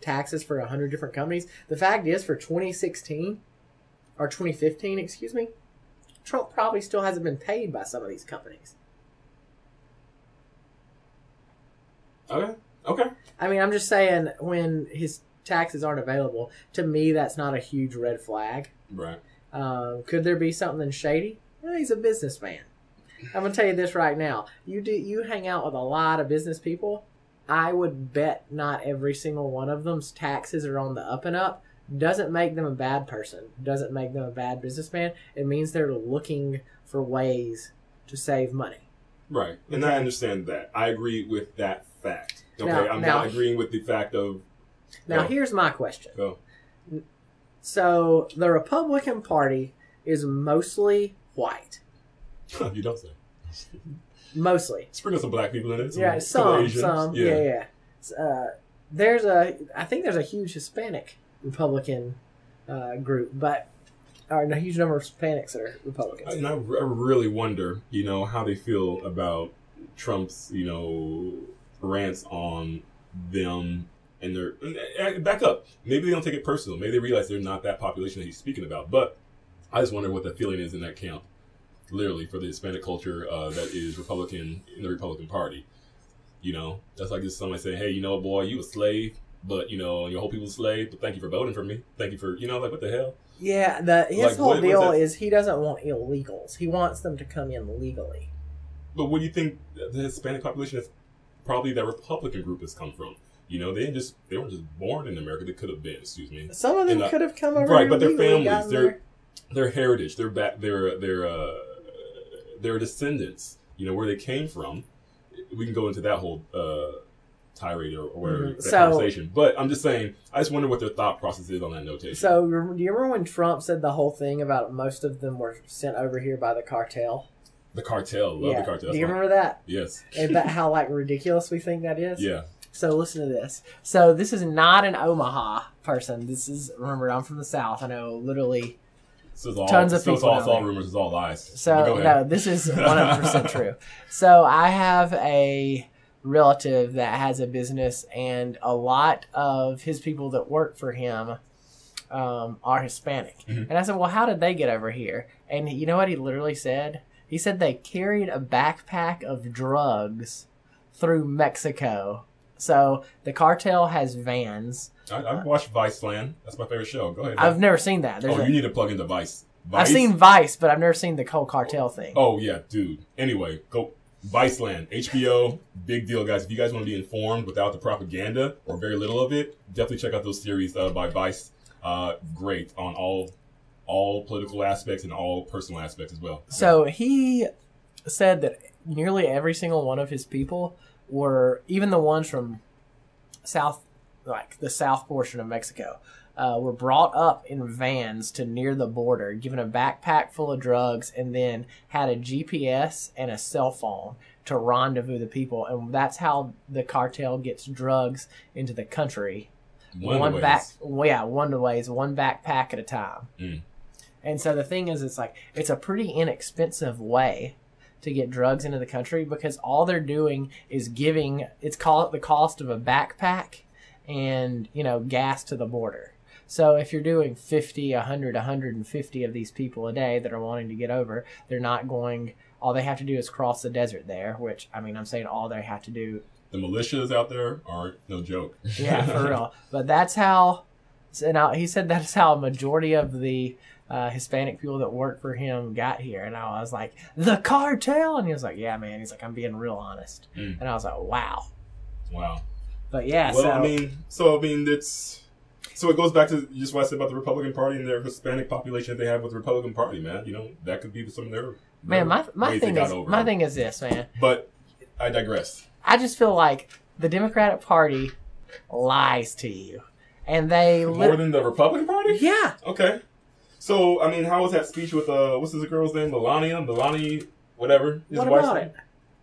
taxes for a hundred different companies. The fact is, for 2016 or 2015, excuse me, Trump probably still hasn't been paid by some of these companies. Okay, okay. I mean, I'm just saying when his taxes aren't available, to me, that's not a huge red flag. Right. Um, could there be something shady? Well, he's a businessman. I'm gonna tell you this right now. You do you hang out with a lot of business people. I would bet not every single one of them's taxes are on the up and up. Doesn't make them a bad person. Doesn't make them a bad businessman. It means they're looking for ways to save money. Right. And I understand that. I agree with that fact. Okay. Now- I'm now- not agreeing with the fact of Now, here's my question. go. So, the Republican Party is mostly white. you don't say. Mostly. Sprinkle some black people in it. Some, yeah, some, some, yeah, yeah. S- Uh, there's a, I think there's a huge Hispanic Republican uh, group, but or a huge number of Hispanics that are Republicans. And I, I really wonder, you know, how they feel about Trump's, you know, rants on them and their. and, Back up. Maybe they don't take it personal. Maybe they realize they're not that population that he's speaking about. But I just wonder what the feeling is in that camp, literally, for the Hispanic culture uh, that is Republican in the Republican Party. You know, that's like just somebody saying, hey, you know, boy, you a slave. But you know, your whole people's slave. But thank you for voting for me. Thank you for you know, like what the hell? yeah, the his Like, whole what- deal is he doesn't want illegals. He wants them to come in legally. But what do you think the Hispanic population is probably that Republican group has come from? You know, they didn't just they weren't just born in America. They could have been. Excuse me. Some of them And, uh, could have come over right, but their families, their there. their heritage, their back, their their uh, their descendants. You know where they came from. We can go into that whole uh, tirade or, or whatever Mhm. that So- conversation. But I'm just saying, I just wonder what their thought process is on that notation. So, do you remember when Trump said the whole thing about most of them were sent over here by the cartel? the cartel, love yeah. the cartel. Do you remember that? Yes. About how like ridiculous we think that is? Yeah. So listen to this. So this is not an Omaha person. This is remember I'm from the South. I know literally. So all, Tons of so people all, it's all there. rumors. It's all lies. So no, this is 100 percent true. So I have a relative that has a business, and a lot of his people that work for him um, are Hispanic. Mhm. And I said, well, how did they get over here? And you know what he literally said? He said they carried a backpack of drugs through Mexico. So the cartel has vans. I, I've watched Viceland. That's my favorite show. Go ahead. I've never seen that. There's oh, a- you need to plug into Vice. Vice. I've seen Vice, but I've never seen the whole cartel thing. Oh yeah, dude. Anyway, go Viceland, HBO, big deal, guys. If you guys want to be informed without the propaganda or very little of it, definitely check out those series uh, by Vice. Uh, great on all all political aspects and all personal aspects as well. So he said that nearly every single one of his people were, even the ones from south, like the south portion of Mexico, uh, were brought up in vans to near the border, given a backpack full of drugs, and then had a GPS and a cell phone to rendezvous the people, and that's how the cartel gets drugs into the country. One, one back, yeah, one ways, one backpack at a time. Mm. And so the thing is, it's like it's a pretty inexpensive way to get drugs into the country because all they're doing is giving it's called the cost of a backpack and you know gas to the border. So if you're doing 50, 100, 150 of these people a day that are wanting to get over, they're not going. All they have to do is cross the desert there, which I mean, I'm saying all they have to do The militias out there are no joke. yeah, for real. But that's how. So now he said that's how a majority of the uh, Hispanic people that work for him got here, and I was like, the cartel, and he was like, yeah, man. He's like, I'm being real honest, Mm. and I was like, wow. Wow. But yeah, Well, so I mean, so I mean, it's so it goes back to just what I said about the Republican Party and their Hispanic population that they have with the Republican Party, man. You know, that could be some of their man, my my thing is over my thing is this, man. But I digress. I just feel like the Democratic Party lies to you, and they More li- than the Republican Party? yeah. Okay. So I mean, how was that speech with uh, what's this girl's name? Melania, Melanie, whatever. His What wife's about name? it?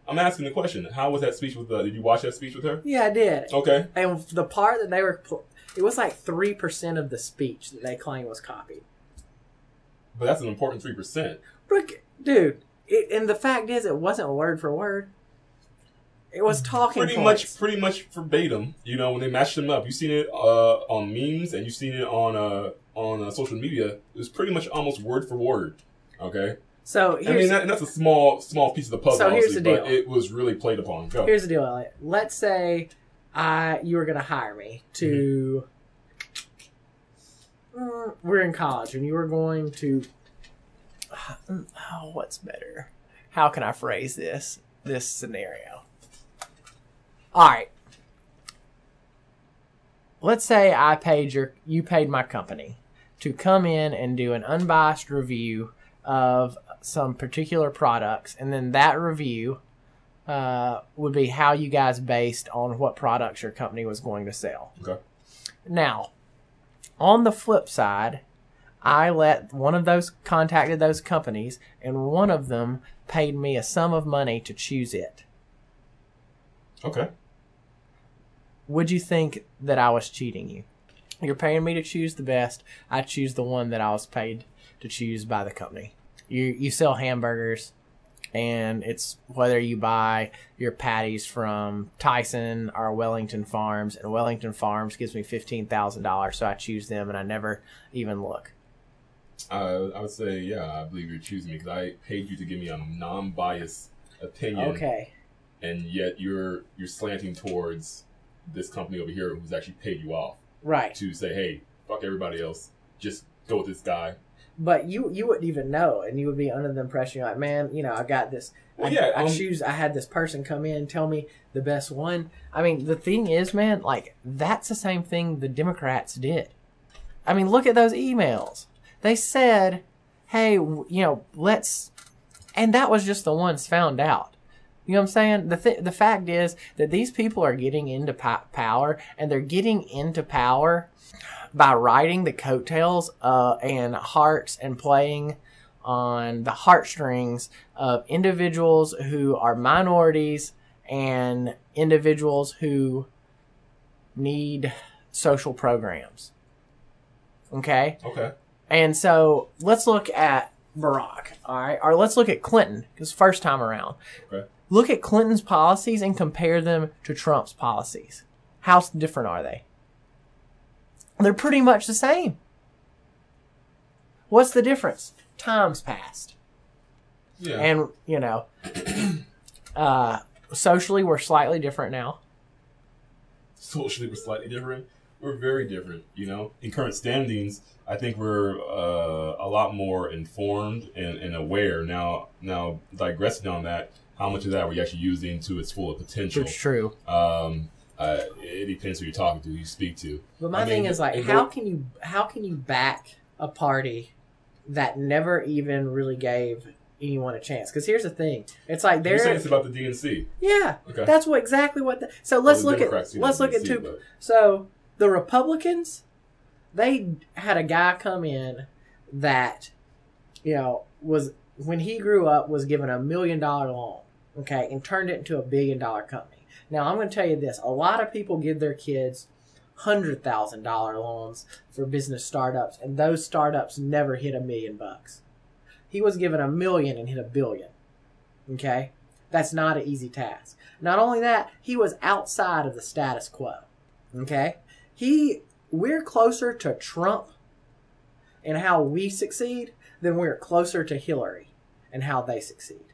I'm asking the question. How was that speech with? Uh, did you watch that speech with her? Yeah, I did. Okay. And the part that they were, it was like three percent of the speech that they claim was copied. But that's an important three percent. Look, dude, it, and the fact is, it wasn't word for word. It was talking Pretty points. much, pretty much verbatim. You know, when they matched them up, you've seen it uh, on memes and you've seen it on uh, on uh, social media. It was pretty much almost word for word. Okay. So I mean, that, and that's a small, small piece of the puzzle. So here's the but deal. it was really played upon. Go. here's the deal, Elliott. Let's say I you were going to hire me to. Mm, we're in college, and you were going to. Oh, what's better? How can I phrase this this scenario? All right. Let's say I paid your you paid my company to come in and do an unbiased review of some particular products, and then that review uh, would be how you guys based on what products your company was going to sell. Okay. Now, on the flip side, I let one of those contacted those companies, and one of them paid me a sum of money to choose it. Okay. Would you think that I was cheating you? You're paying me to choose the best. I choose the one that I was paid to choose by the company. You you sell hamburgers, and it's whether you buy your patties from Tyson or Wellington Farms, and Wellington Farms gives me fifteen thousand dollars, so I choose them, and I never even look. Uh, I would say, yeah, I believe you're choosing me because I paid you to give me a non-biased opinion. Okay. And yet you're you're slanting towards this company over here who's actually paid you off Right. to say, hey, fuck everybody else, just go with this guy. But you you wouldn't even know, and you would be under the impression you're like, man, you know, I got this. Well, I, yeah, I um, choose. I had this person come in tell me the best one. I mean, the thing is, man, like that's the same thing the Democrats did. I mean, look at those emails. They said, "Hey, you know, let's," and that was just the ones found out. You know what I'm saying? The th- the fact is that these people are getting into po- power, and they're getting into power by riding the coattails uh, and hearts and playing on the heartstrings of individuals who are minorities and individuals who need social programs. Okay? Okay. And so let's look at Barack, all right? Or let's look at Clinton, because first time around. Okay. Look at Clinton's policies and compare them to Trump's policies. How different are they? They're pretty much the same. What's the difference? Time's passed. Yeah. And, you know, uh, socially, we're slightly different now. socially we're slightly different. We're very different, you know. In current standings, I think we're uh, a lot more informed and, and aware now. Now, digressing on that, how much of that were you actually using to its full potential? It's true. Um, uh, it depends who you're talking to, who you speak to. But my I thing mean, is like, how can you how can you back a party that never even really gave anyone a chance. Because here's the thing: it's like they're saying it's about the DNC. yeah, Okay. that's what exactly what. The, so let's Well, look Democrats at let's look at two. but- So the Republicans, they had a guy come in that, you know, was when he grew up was given a million dollar loan, okay, and turned it into a billion dollar company. Now I'm going to tell you this: a lot of people give their kids hundred thousand dollar loans for business startups, and those startups never hit a million bucks. He was given a million and hit a billion. Okay, that's not an easy task. Not only that, he was outside of the status quo. Okay, he we're closer to Trump and how we succeed than we're closer to Hillary and how they succeed.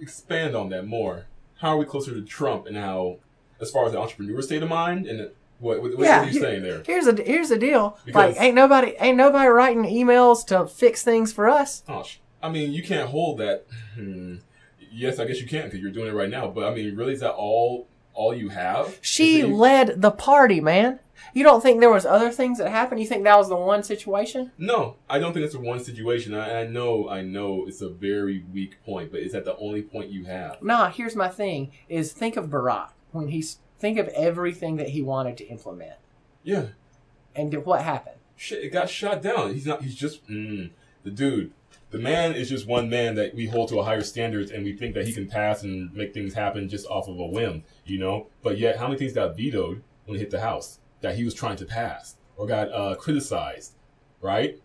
Expand on that more. How are we closer to Trump and how, as far as the entrepreneur state of mind, and what, what, what are you here- saying there? Here's a here's the deal. Because- like, ain't nobody ain't nobody writing emails to fix things for us. Oh, I mean, you can't hold that. Hmm. Yes, I guess you can because you're doing it right now. But I mean, really, is that all all you have? She led the party, man. You don't think there was other things that happened? You think that was the one situation? No, I don't think it's the one situation. I, I know, I know, it's a very weak point, but is that the only point you have? Nah, here's my thing: is think of Barack when he's think of everything that he wanted to implement, Yeah, and what happened. shit, it got shot down. He's not. He's just mm, the dude. The man is just one man that we hold to a higher standards, and we think that he can pass and make things happen just off of a whim, you know. But yet, how many things got vetoed when it hit the House that he was trying to pass or got uh, criticized, right?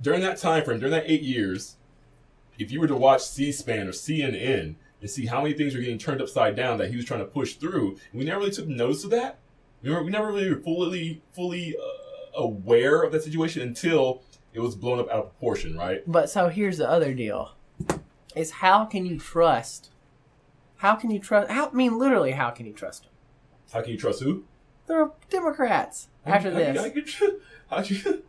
During that time frame, during that eight years, if you were to watch C-SPAN or CNN and see how many things were getting turned upside down that he was trying to push through, we never really took notice of that. We, were, we never really were fully, fully uh, aware of that situation until it was blown up out of proportion, right? But so here's the other deal: is how can you trust? How can you trust? How I mean, literally, how can you trust him? How can you trust who? They're Democrats. After this, how, can you, tr- how, can you,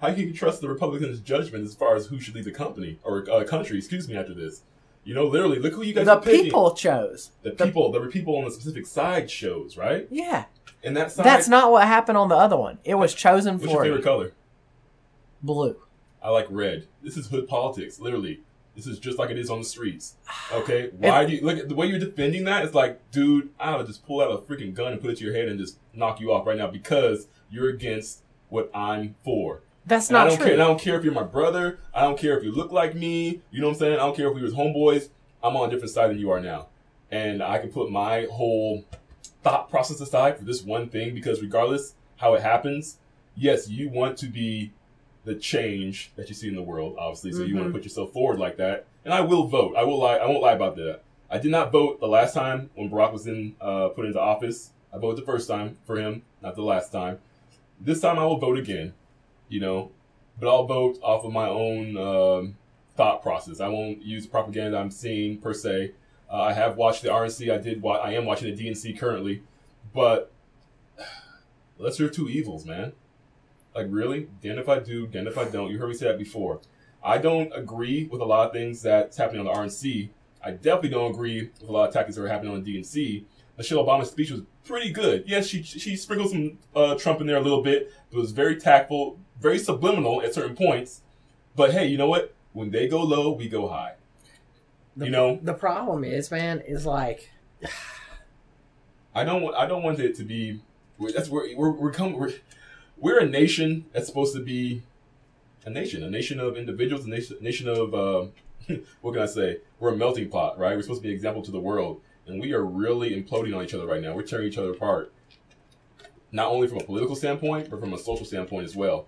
how can you trust the Republicans' judgment as far as who should lead the company or uh, country? Excuse me. After this, you know, literally, look who you guys the picking. people chose. the people, there were people on the specific side shows, right? Yeah, And that side. that's not what happened on the other one. It was chosen What's your favorite you. color? blue. I like red. This is hood politics, literally. This is just like it is on the streets. Okay, why do you look at the way you're defending that? It's like, dude, I would just pull out a freaking gun and put it to your head and just knock you off right now because you're against what I'm for. That's And I not don't true. care. And I don't care if you're my brother. I don't care if you look like me. You know what I'm saying? I don't care if we was homeboys. I'm on a different side than you are now, and I can put my whole thought process aside for this one thing because regardless how it happens, yes, you want to be the change that you see in the world, obviously. So you want to put yourself forward like that. And I will vote. I will lie. I won't lie about that. I did not vote the last time when Barack was in uh, put into office. I voted the first time for him, not the last time. This time I will vote again. You know, but I'll vote off of my own um, thought process. I won't use propaganda I'm seeing per se. Uh, I have watched the RNC. I did. Wa- I am watching the DNC currently, but lesser of two evils, man. Like really, damn if I do, damn if I don't. You heard me say that before. I don't agree with a lot of things that's happening on the RNC. I definitely don't agree with a lot of tactics that are happening on the DNC. Michelle Obama's speech was pretty good. Yes, she she sprinkled some uh, Trump in there a little bit. It was very tactful, very subliminal at certain points. But hey, you know what? When they go low, we go high. The- you know, the problem is, man, is like I don't want I don't want it to be. That's where we're we're coming. We're, a nation that's supposed to be a nation, a nation of individuals, a nation, nation of uh, what can I say? We're a melting pot, right? We're supposed to be an example to the world, and we are really imploding on each other right now. We're tearing each other apart, not only from a political standpoint, but from a social standpoint as well.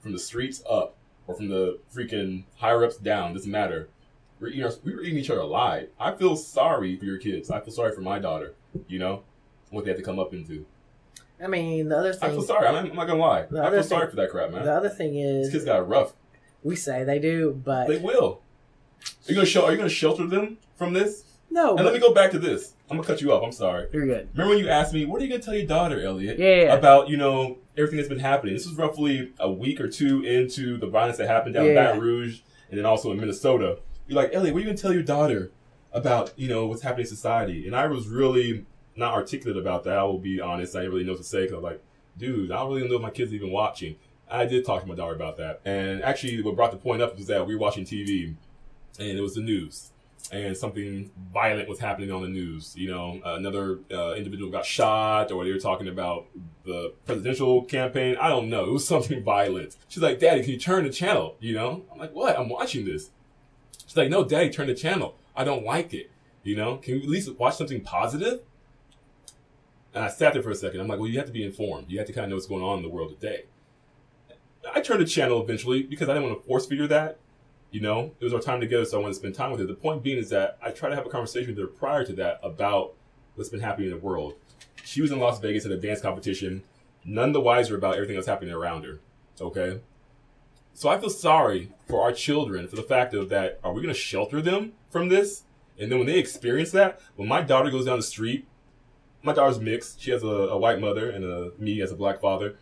From the streets up, or from the freaking higher ups down, doesn't matter. We're eating, our, we were eating each other alive. I feel sorry for your kids. I feel sorry for my daughter. You know what they have to come up into. I mean, the other I feel sorry. I'm, I'm not gonna lie. The I feel sorry for that crap, man. the other thing is, These kids got rough. we say they do, but They will. Are you gonna show? Are you gonna shelter them from this? no. And let me go back to this. I'm gonna cut you off. I'm sorry. you're good. Remember when you asked me, what are you gonna tell your daughter, Elliott? Yeah. About you know everything that's been happening. This was roughly a week or two into the violence that happened down in Yeah. Baton Rouge and then also in Minnesota. You're like, Elliott, what are you gonna tell your daughter about you know what's happening in society? And I was really not articulate about that. I will be honest. I didn't really know what to say because I'm like, dude, I don't really know if my kids even watching. I did talk to my daughter about that. And actually, what brought the point up was that we were watching TV and it was the news. And something violent was happening on the news. You know, another uh, individual got shot, or they were talking about the presidential campaign. I don't know. It was something violent. She's like, Daddy, can you turn the channel? You know? I'm like, What? I'm watching this. She's like, No, Daddy, turn the channel. I don't like it. You know? Can you at least watch something positive? And I sat there for a second. I'm like, Well, you have to be informed. You have to kind of know what's going on in the world today. I turned the channel eventually because I didn't want to force feed her that. You know, it was our time together, so I wanted to spend time with her. The point being is that I try to have a conversation with her prior to that about what's been happening in the world. She was in Las Vegas at a dance competition, none the wiser about everything that's happening around her. Okay? So I feel sorry for our children for the fact of that are we going to shelter them from this? And then when they experience that, when my daughter goes down the street, my daughter's mixed. She has a, a white mother and a, me as a black father.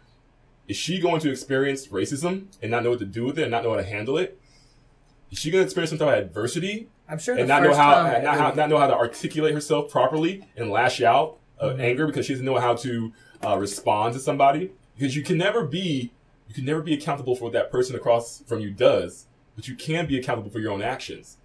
Is she going to experience racism and not know what to do with it and not know how to handle it? Is she going to experience some type of adversity I'm sure and not know how not, how not know how to articulate herself properly and lash out of Mm-hmm. anger because she doesn't know how to uh, respond to somebody? Because you can never be you can never be accountable for what that person across from you does, but you can be accountable for your own actions.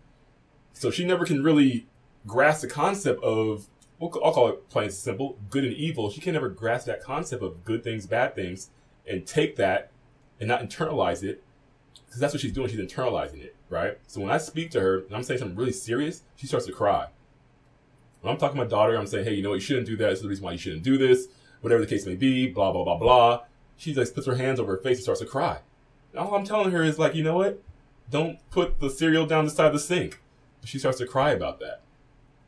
So she never can really grasp the concept of we'll, I'll call it plain and simple, good and evil. She can never grasp that concept of good things, bad things, and take that and not internalize it because that's what she's doing. She's internalizing it, right? So when I speak to her and I'm saying something really serious, she starts to cry. When I'm talking to my daughter, I'm saying, hey, you know what, you shouldn't do that. This is the reason why you shouldn't do this, whatever the case may be, blah, blah, blah, blah. She like puts her hands over her face and starts to cry. And all I'm telling her is like, you know what? Don't put the cereal down the side of the sink. She starts to cry about that.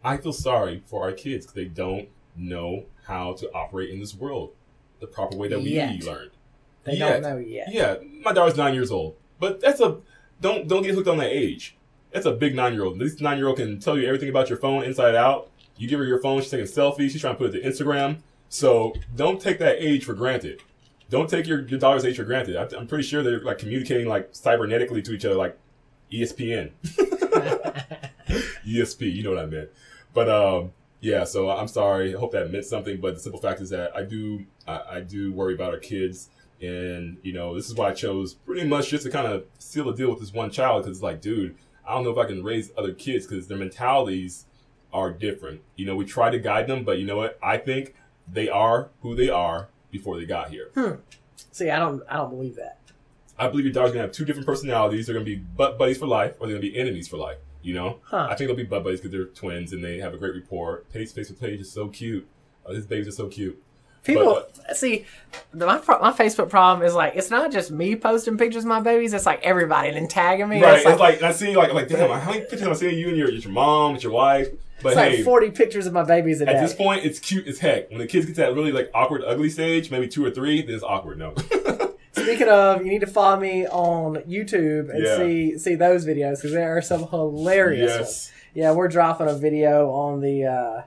I feel sorry for our kids because they don't know how to operate in this world the proper way that we Yet. learned. They Yet. don't know yet. Yeah, my daughter's nine years old, but that's a don't don't get hooked on that age. That's a big nine year old. This nine year old can tell you everything about your phone inside out. You give her your phone, she's taking selfies, she's trying to put it to Instagram. So don't take that age for granted. Don't take your, your daughter's age for granted. I, I'm pretty sure they're like communicating like cybernetically to each other, like ESPN, ESP. You know what I meant. But um, yeah. So I'm sorry. I hope that meant something. But the simple fact is that I do I, I do worry about our kids. And you know, this is why I chose pretty much just to kind of seal the deal with this one child because it's like, dude, I don't know if I can raise other kids because their mentalities are different. You know, we try to guide them, but you know what? I think they are who they are before they got here. See, I don't, I don't believe that. I believe your daughter's gonna have two different personalities. They're gonna be butt buddies for life, or they're gonna be enemies for life. You know, Huh. I think they'll be butt buddies because they're twins and they have a great rapport. Paige face with Paige is so cute. Uh, his babies are so cute. People But, see the, my pro- my Facebook problem is like it's not just me posting pictures of my babies. It's like everybody and then tagging me. right? It's It's like, like, I see, like, like, damn, how many pictures am I seeing you and your, your mom, with your wife? But it's like hey, forty pictures of my babies a day. at this point, it's cute as heck. When the kids get to that really like awkward, ugly stage, maybe two or three, then it's awkward. No. Speaking of, you need to follow me on YouTube and Yeah. see see those videos because there are some hilarious ones. Yeah, we're dropping a video on the uh,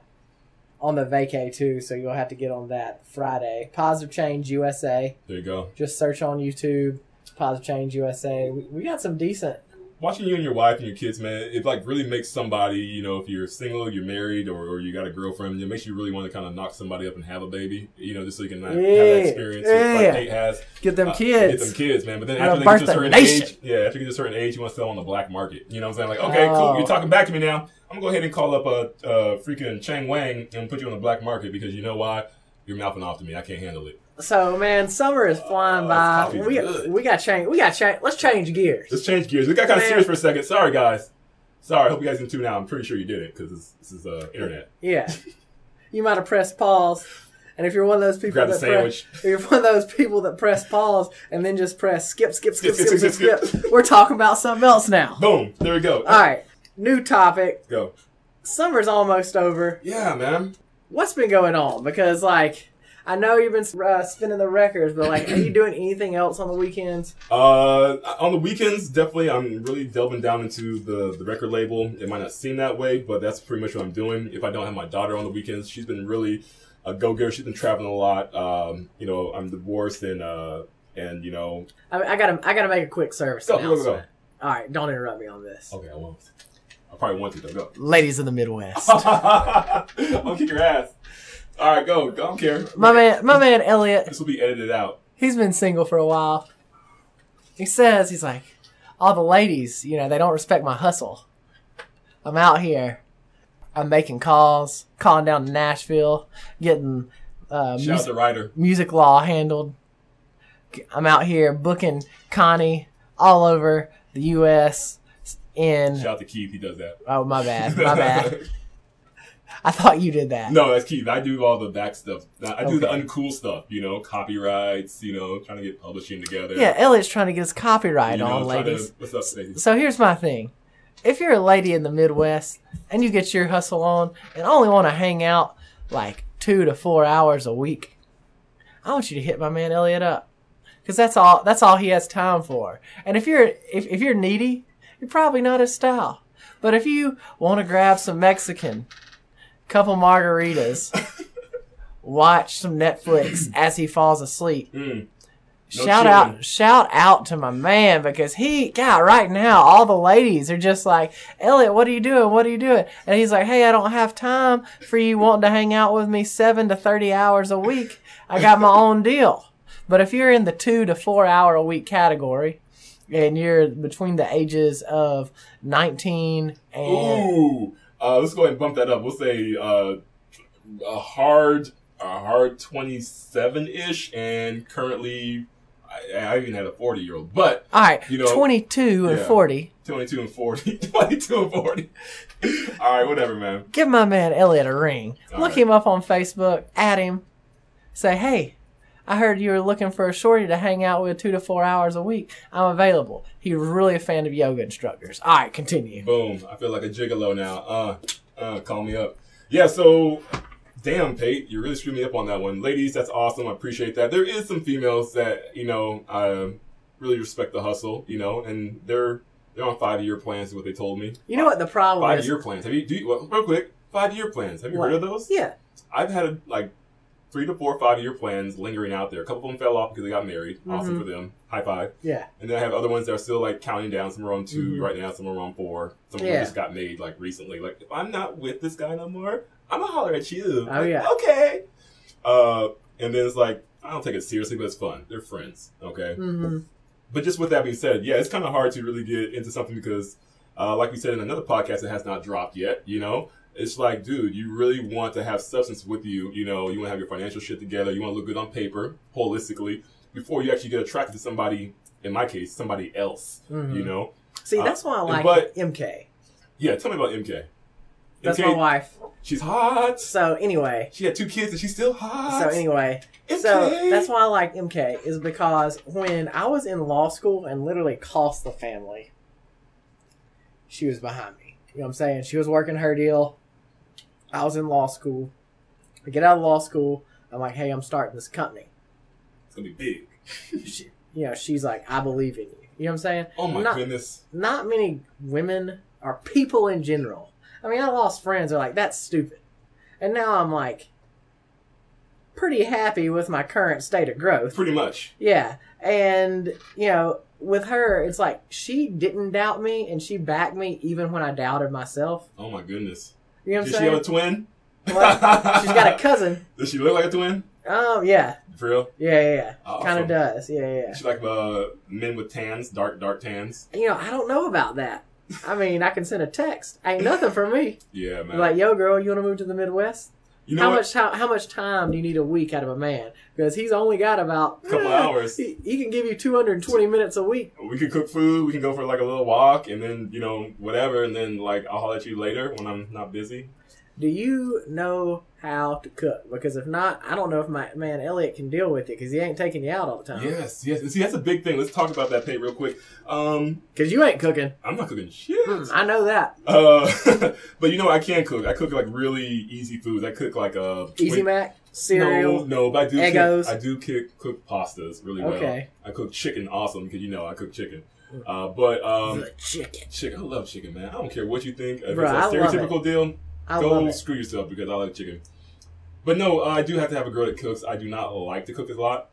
on the vacay too, so you'll have to get on that Friday. Positive Change USA. There you go. Just search on YouTube. Positive Change USA. We, we got some decent. Watching you and your wife and your kids, man, it like really makes somebody, you know, if you're single, you're married, or, or you got a girlfriend, it makes you really want to kind of knock somebody up and have a baby, you know, just so you can have Yeah, that experience yeah. like Kate has. Get them Uh, kids. Get them kids, man. But then Have after they get to a certain nation. age, yeah, after you get to a certain age, you want to sell on the black market. You know what I'm saying? Like, okay, Oh. cool, you're talking back to me now. I'm gonna go ahead and call up a, uh freaking Chang Wang and put you on the black market because you know why? You're mouthing off to me. I can't handle it. So man, summer is flying Oh, by. We good. we got change. We got change. Let's change gears. Let's change gears. We got kind of serious for a second. Sorry, guys. Sorry. I hope you guys didn't tune out. I'm pretty sure you did it because this, this is uh, internet. Yeah, you might have pressed pause, and if you're one of those people Grab that sandwich. Press, if you're one of those people that press pause and then just press skip, skip, skip, skip, skip, skip, skip, skip. we're talking about something else now. Boom. There we go. All right, new topic. Go. Summer's almost over. Yeah, man. What's been going on? Because like. I know you've been uh, spinning the records, but like, are you doing anything else on the weekends? Uh, on the weekends, definitely, I'm really delving down into the, the record label. It might not seem that way, but that's pretty much what I'm doing. If I don't have my daughter on the weekends, she's been really a go getter. She's been traveling a lot. Um, you know, I'm divorced and uh, and you know, I, I gotta, I gotta make a quick service Go, go, go, go. All right, don't interrupt me on this. okay, I won't. I probably want to though. Go. Ladies of the Midwest. I'll kick your ass. All right, go. I don't care. my man, my man Elliott, This will be edited out. he's been single for a while. he says he's like, all the ladies, you know, they don't respect my hustle. I'm out here. I'm making calls, calling down to Nashville, getting uh, music, music law handled. I'm out here booking Connie all over the U.S. In Shout out to Keith. He does that. oh my bad, my bad. I thought you did that. no, that's Keith. I do all the back stuff. I do the uncool stuff. You know, copyrights. You know, trying to get publishing together. Yeah, Elliott's trying to get his copyright You know, on, trying to- what's up, ladies? So here's my thing. If you're a lady in the Midwest and you get your hustle on and only want to hang out like two to four hours a week, I want you to hit my man Elliott up. Cause that's all, that's all he has time for. And if you're, if, if you're needy, you're probably not his style. But if you want to grab some Mexican, couple margaritas, watch some Netflix as he falls asleep, Mm. No shout out shout out to my man because he God right now all the ladies are just like Elliott what are you doing? What are you doing? And he's like hey I don't have time for you wanting to hang out with me 7 to 30 hours a week. I got my own deal. But if you're in the 2 to 4 hour a week category and you're between the ages of 19 and Ooh, uh, let's go ahead and bump that up. We'll say uh, a hard, a hard twenty-seven ish, and currently, I, I even had a forty-year-old, but all right You know, 22 and yeah. 40 22 and 40, 22 and forty. All right, whatever, man. give my man Elliott a ring. All Look right. him up on Facebook, add him, say, hey, I heard you were looking for a shorty to hang out with two to four hours a week. I'm available. He was really a fan of yoga instructors. All right, continue. Boom. I feel like a gigolo now. Uh, uh, call me up. Yeah, so, damn, Pate, you really screwed me up on that one. Ladies, that's awesome. I appreciate that. There is some females that, you know, I really respect the hustle, you know, and they're they're on five year plans, is what they told me. You know what the problem Five is? year plans. Have you, do you, well, real quick, five year plans. Have you What? heard of those? Yeah. I've had like three to four five year plans lingering out there. A couple of them fell off because they got married. Awesome for them. High five. Yeah. And then I have other ones that are still like counting down. Some are on 2 right now. Some are on four. Some of Yeah. just got made like recently. Like if I'm not with this guy no more, I'm gonna holler at you. Oh, Like, yeah. Okay. Uh, and then it's like I don't take it seriously, but it's fun. They're friends. Okay. hmm But just with that being said, yeah, it's kind of hard to really get into something because, uh, like we said in another podcast it has not dropped yet, you know, it's like, dude, you really want to have substance with you. You know, you want to have your financial shit together. You want to look good on paper, holistically, before you actually get attracted to somebody. In my case, somebody else. You know. See, Uh, that's why I like but- MK. Yeah, tell me about MK. That's MK, my wife. She's hot. So anyway, She had two kids and she's still hot. so anyway, MK. so that's why I like MK is because when I was in law school and literally cost the family, she was behind me. You know what I'm saying? She was working her deal. I was in law school. I get out of law school. I'm like, hey, I'm starting this company. It's gonna be big. She, you know, she's like, I believe in you. You know what I'm saying? Oh my not, goodness. Not many women or people in general. I mean, I lost friends are like, that's stupid. And now I'm like, pretty happy with my current state of growth. Pretty much. Yeah. And, you know, with her, it's like she didn't doubt me and she backed me even when I doubted myself. Oh my goodness. You know what Does I'm saying she have a twin? Well, she's got a cousin. Does she look like a twin? Um, yeah. For real? Yeah, yeah, yeah. Awesome. Kind of does. Yeah, yeah, yeah. She like uh, men with tans, dark, dark tans. You know, I don't know about that. I mean, I can send a text. Ain't nothing for me. Yeah, man. Like, yo, girl, you want to move to the Midwest? You know how what? much how, how much time do you need a week out of a man? Because he's only got about a Couple eh, hours. He, he can give you 220 minutes a week. We can cook food. We can go for like a little walk, and then you know whatever, and then like I'll holler at you later when I'm not busy. Do you know how to cook? Because if not, I don't know if my man Elliott can deal with it because he ain't taking you out all the time. Yes, yes. See, that's a big thing. Let's talk about that, Pay, real quick. Um, Because you ain't cooking. I'm not cooking shit. I know that. Uh, but you know I can cook. I cook like really easy foods. I cook like a Easy wait, Mac, cereal. No, no, but I do. Eggos. Cook, I do cook, cook pastas really well. Okay. I cook chicken awesome because you know I cook chicken. Uh, but um, The chicken. chicken. I love chicken, man. I don't care what you think. If Bruh, I it's a love stereotypical deal, I go screw yourself because I like chicken. But no, uh, I do have to have a girl that cooks. I do not like to cook a lot,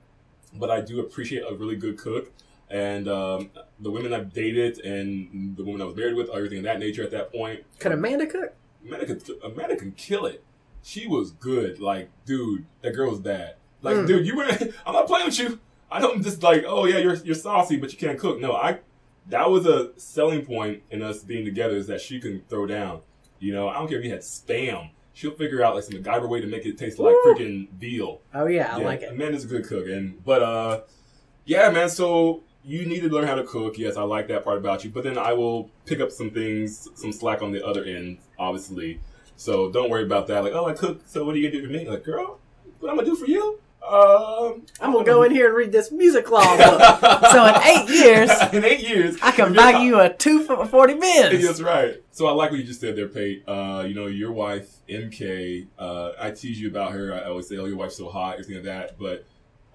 but I do appreciate a really good cook. And um, the women I've dated and the woman I was married with, everything of that nature at that point, Could Amanda cook? Amanda can, Amanda can kill it. She was good. Like, dude, that girl was bad. Like, Mm. dude, you were. I'm not playing with you. I don't just like, oh yeah, you're you're saucy, but you can't cook. No, I that was a selling point in us being together is that she can throw down. You know, I don't care if you had spam. She'll figure out like some MacGyver way to make it taste like Woo. freaking veal. Oh yeah, I yeah, like it. Amanda's a good cook, and but uh, yeah, man. So you need to learn how to cook. Yes, I like that part about you. But then I will pick up some things, some slack on the other end, obviously. So don't worry about that. Like, oh, I cook. So what are you gonna do for me? Like, girl, what I'm gonna do for you? Um, I'm gonna go in here and read this music law book. so in eight years, in eight years, I can buy not- you a two for forty bins. That's right. So I like what you just said there, Pate. Uh, you know, your wife, MK, uh, I tease you about her. I always say, oh, your wife's so hot, or everything like that. But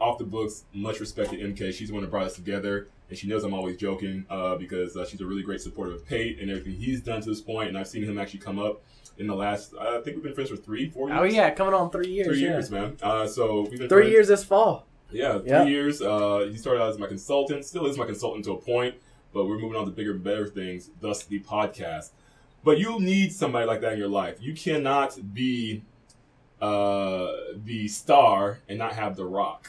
off the books, much respect to MK. She's the one that brought us together. And she knows I'm always joking uh, because uh, she's a really great supporter of Pate and everything he's done to this point. And I've seen him actually come up in the last, I think we've been friends for three, four years. Oh yeah, coming on three years. Three yeah. years, man. Uh, so we've been Three friends- years this fall. yeah, three Yeah. years. Uh, he started out as my consultant, still is my consultant to a point, but we're moving on to bigger and better things, thus the podcast. But you need somebody like that in your life. You cannot be uh, the star and not have the rock.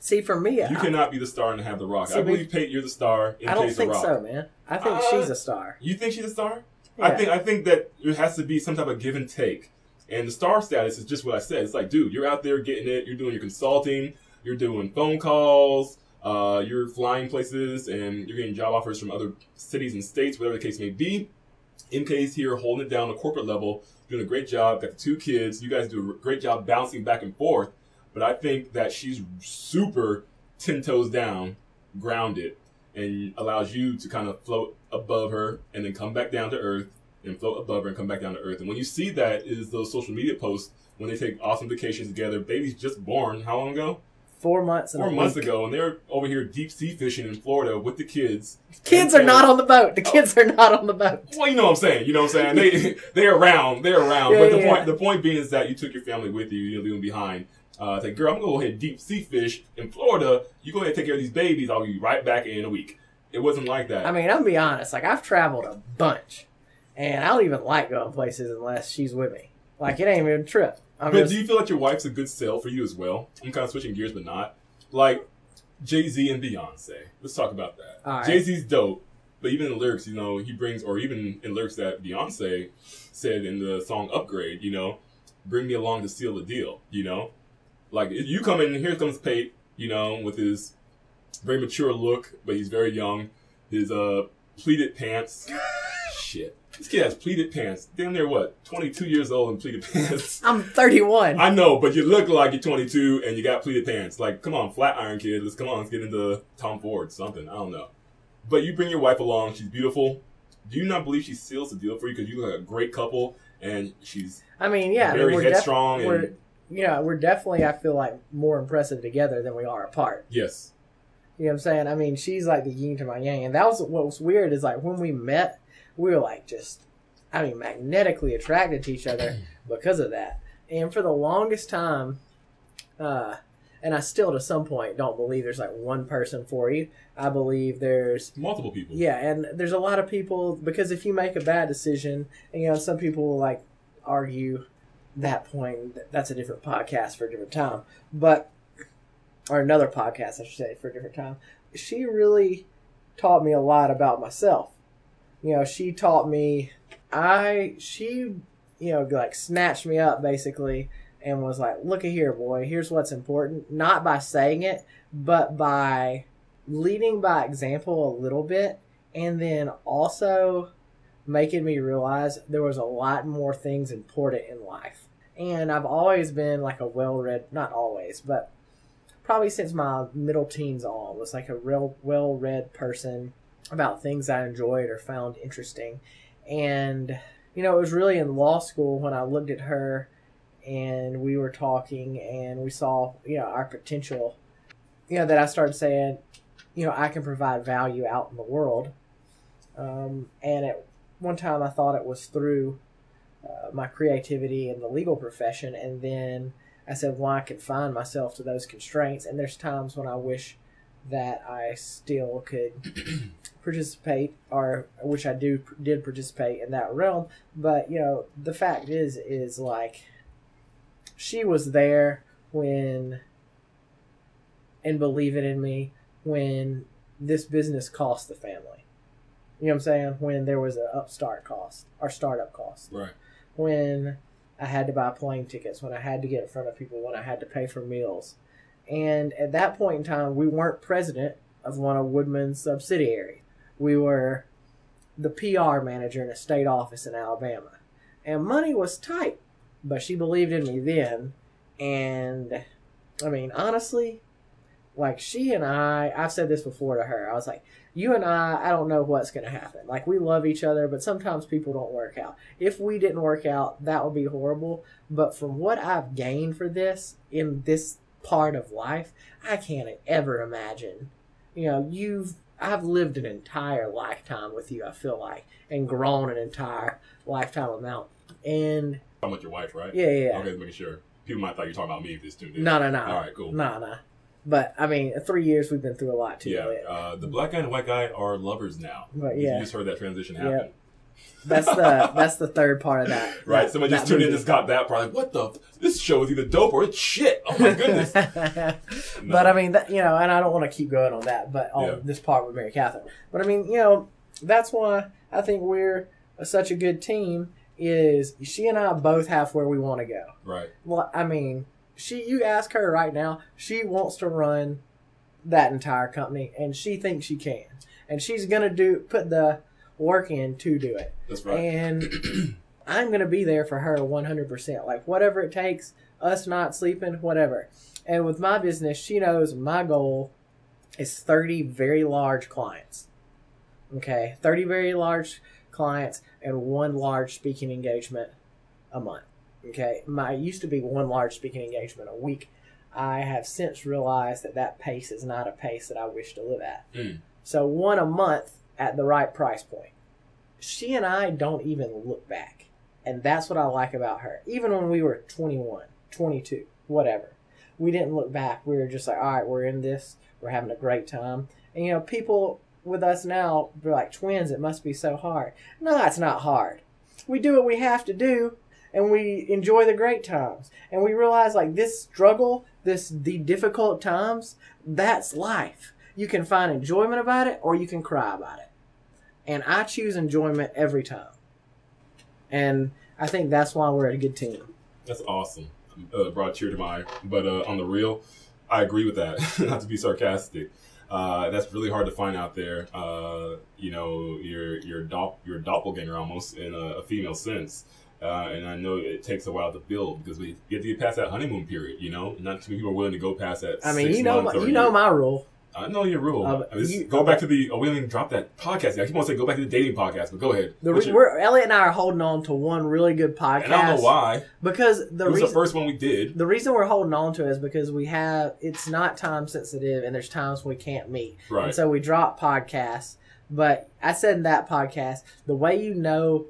See, for me, You I, cannot be the star and have the rock. See, I believe, Pate, you're the star. In I don't think so, man. I think Uh, she's a star. You think she's a star? I think I think that there has to be some type of give and take. And the star status is just what I said. It's like, dude, you're out there getting it. You're doing your consulting. You're doing phone calls. Uh, you're flying places, and you're getting job offers from other cities and states, whatever the case may be. MK's here holding it down the corporate level, doing a great job. Got the two kids. You guys do a great job bouncing back and forth. But I think that she's super ten toes down, grounded, and allows you to kind of float above her and then come back down to earth and float above her and come back down to earth. And when you see that is those social media posts when they take awesome vacations together. Baby's just born. How long ago? Four months and Four months week. ago, and they're over here deep sea fishing in Florida with the kids. Kids And are not on the boat. The kids are not on the boat. well, you know what I'm saying. You know what I'm saying. They they're around. They're around. Yeah, but the yeah, point the point being is that you took your family with you. You didn't leave them behind. Uh, it's like, girl, I'm gonna go ahead and deep sea fish in Florida. You go ahead and take care of these babies. I'll be right back in a week. It wasn't like that. I mean, I'm gonna be honest. Like I've traveled a bunch, and I don't even like going places unless she's with me. Like it ain't even a trip. I'm but just, do you feel like your wife's a good sell for you as well? I'm kind of switching gears, but not. Like Jay Z and Beyonce. Let's talk about that. Right. Jay Z's dope, but even in the lyrics, you know, he brings, or even in lyrics that Beyonce said in the song Upgrade, you know, bring me along to seal the deal, you know? Like, you come in, here comes Pate, you know, with his very mature look, but he's very young. His uh pleated pants. Shit. This kid has pleated pants. Damn near what? 22 years old in pleated pants. I'm 31. I know, but you look like you're 22 and you got pleated pants. Like, come on, flat iron kid. Let's come on, let's get into Tom Ford, something. I don't know. But you bring your wife along. She's beautiful. Do you not believe she seals the deal for you because you look like a great couple and she's I mean, yeah, I mean, very we're def- headstrong and we're, yeah, we're definitely. I feel like more impressive together than we are apart. yes, You know what I'm saying? I mean, she's like the yin to my yang, and that was what was weird. Is like when we met, we were like just, I mean, magnetically attracted to each other because of that. And for the longest time, uh, and I still to some point don't believe there's like one person for you. I believe there's multiple people. yeah, and there's a lot of people because if you make a bad decision, and you know, some people will like argue that point. That's a different podcast for a different time, but or another podcast, I should say, for a different time. She really taught me a lot about myself. You know, she taught me. I she you know like snatched me up basically and was like, "Look at here, boy. Here's what's important." Not by saying it, but by leading by example a little bit and then also making me realize there was a lot more things important in life and i've always been like a well-read not always but probably since my middle teens on was like a real well-read person about things i enjoyed or found interesting and you know it was really in law school when i looked at her and we were talking and we saw you know our potential you know that i started saying you know I can provide value out in the world. Um, and at one time I thought it was through uh, my creativity in the legal profession, and then I said, well, I can find myself to those constraints. And there's times when I wish that I still could participate, or which I do did participate in that realm. But you know, the fact is, is like she was there when and believing in me when this business cost the family. You know what I'm saying? When there was an upstart cost or startup cost. Right. When I had to buy plane tickets, when I had to get in front of people, when I had to pay for meals. And at that point in time, we weren't president of one of Woodman's subsidiaries. We were the PR manager in a state office in Alabama. And money was tight, but she believed in me then. And I mean, honestly, like she and I, I've said this before to her. I was like, you and I, I don't know what's going to happen. Like we love each other, but sometimes people don't work out. If we didn't work out, that would be horrible. But from what I've gained for this in this part of life, I can't ever imagine. You know, you've I've lived an entire lifetime with you. I feel like and grown an entire lifetime amount. And Talking about your wife, right? yeah, yeah. Okay, making sure. People might thought you were talking about me if this in. No, no, no. All right, cool. No, no. But I mean, three years we've been through a lot too. Yeah, uh, the black guy and white guy are lovers now. But You just heard that transition Yeah. happen. that's the that's the third part of that. Right, that- someone just tuned in, just got that part. Like, what the? This show is either dope or it's shit. Oh my goodness. But I mean, that, you know, and I don't want to keep going on that, but on Yeah. this part with Mary Catherine. But I mean, you know, that's why I think we're such a good team. Is she and I both have where we want to go. right. Well, I mean, she. You ask her right now, she wants to run that entire company, and she thinks she can, and she's gonna do put the work in to do it. That's right. And I'm going to be there for her 100%. Like, whatever it takes, us not sleeping, whatever. And with my business, she knows my goal is 30 very large clients. Okay. 30 very large clients and one large speaking engagement a month. Okay. My used to be one large speaking engagement a week. I have since realized that that pace is not a pace that I wish to live at. Mm. So one a month at the right price point. She and I don't even look back. And that's what I like about her. Even when we were 21, 22, whatever, we didn't look back. We were just like, all right, we're in this. We're having a great time. And, you know, people with us now, they're like, twins, it must be so hard. No, it's not hard. We do what we have to do and we enjoy the great times. And we realize, like, this struggle, this, the difficult times, that's life. You can find enjoyment about it or you can cry about it. And I choose enjoyment every time. And I think that's why we're a good team. That's awesome. Uh, brought tear to my eye. But uh, on the real, I agree with that. Not to be sarcastic. Uh, that's really hard to find out there. Uh, you know, your your dopp, your doppelganger almost in a, a female sense. Uh, and I know it takes a while to build because we get to get past that honeymoon period. You know, not too many people are willing to go past that. I mean, you know, my, you know my rule. I know your rule. Uh, I mean, you- go back to the. Oh, we didn't even drop that podcast. I keep on saying go back to the dating podcast, but go ahead. The re- your- we're, Elliott and I are holding on to one really good podcast. and I don't know why. Because the It was reason the first one we did. the reason we're holding on to it is because we have it's not time sensitive and there's times we can't meet. Right. And so we drop podcasts. But I said in that podcast, the way you know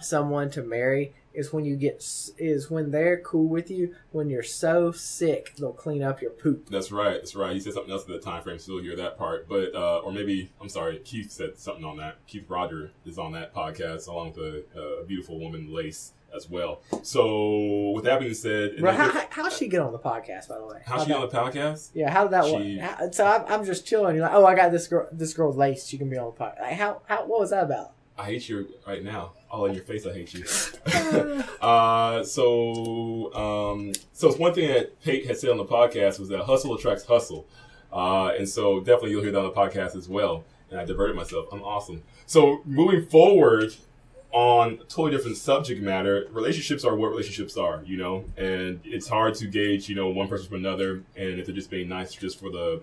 someone to marry is when you get is when they're cool with you. When you're so sick, they'll clean up your poop. That's right. That's right. He said something else at that time frame. Still hear that part, but uh, or maybe I'm sorry. Keith said something on that. Keith Roger is on that podcast along with a, a beautiful woman, Lace, as well. So with that being said, Bro, how, how, how'd she get on the podcast? By the way, how's she on the podcast? Yeah, how did that She- work? How, so I'm, I'm just chilling. You're like, oh, I got this girl. This girl's laced. She can be on the podcast. Like, how? How? What was that about? I hate you right now. All in your face. I hate you. uh, so, um, so it's one thing that Pate had said on the podcast was that hustle attracts hustle, uh, and so definitely you'll hear that on the podcast as well. And I diverted myself. I'm awesome. So moving forward on a totally different subject matter, relationships are what relationships are, you know, and it's hard to gauge, you know, one person from another, and if they're just being nice just for the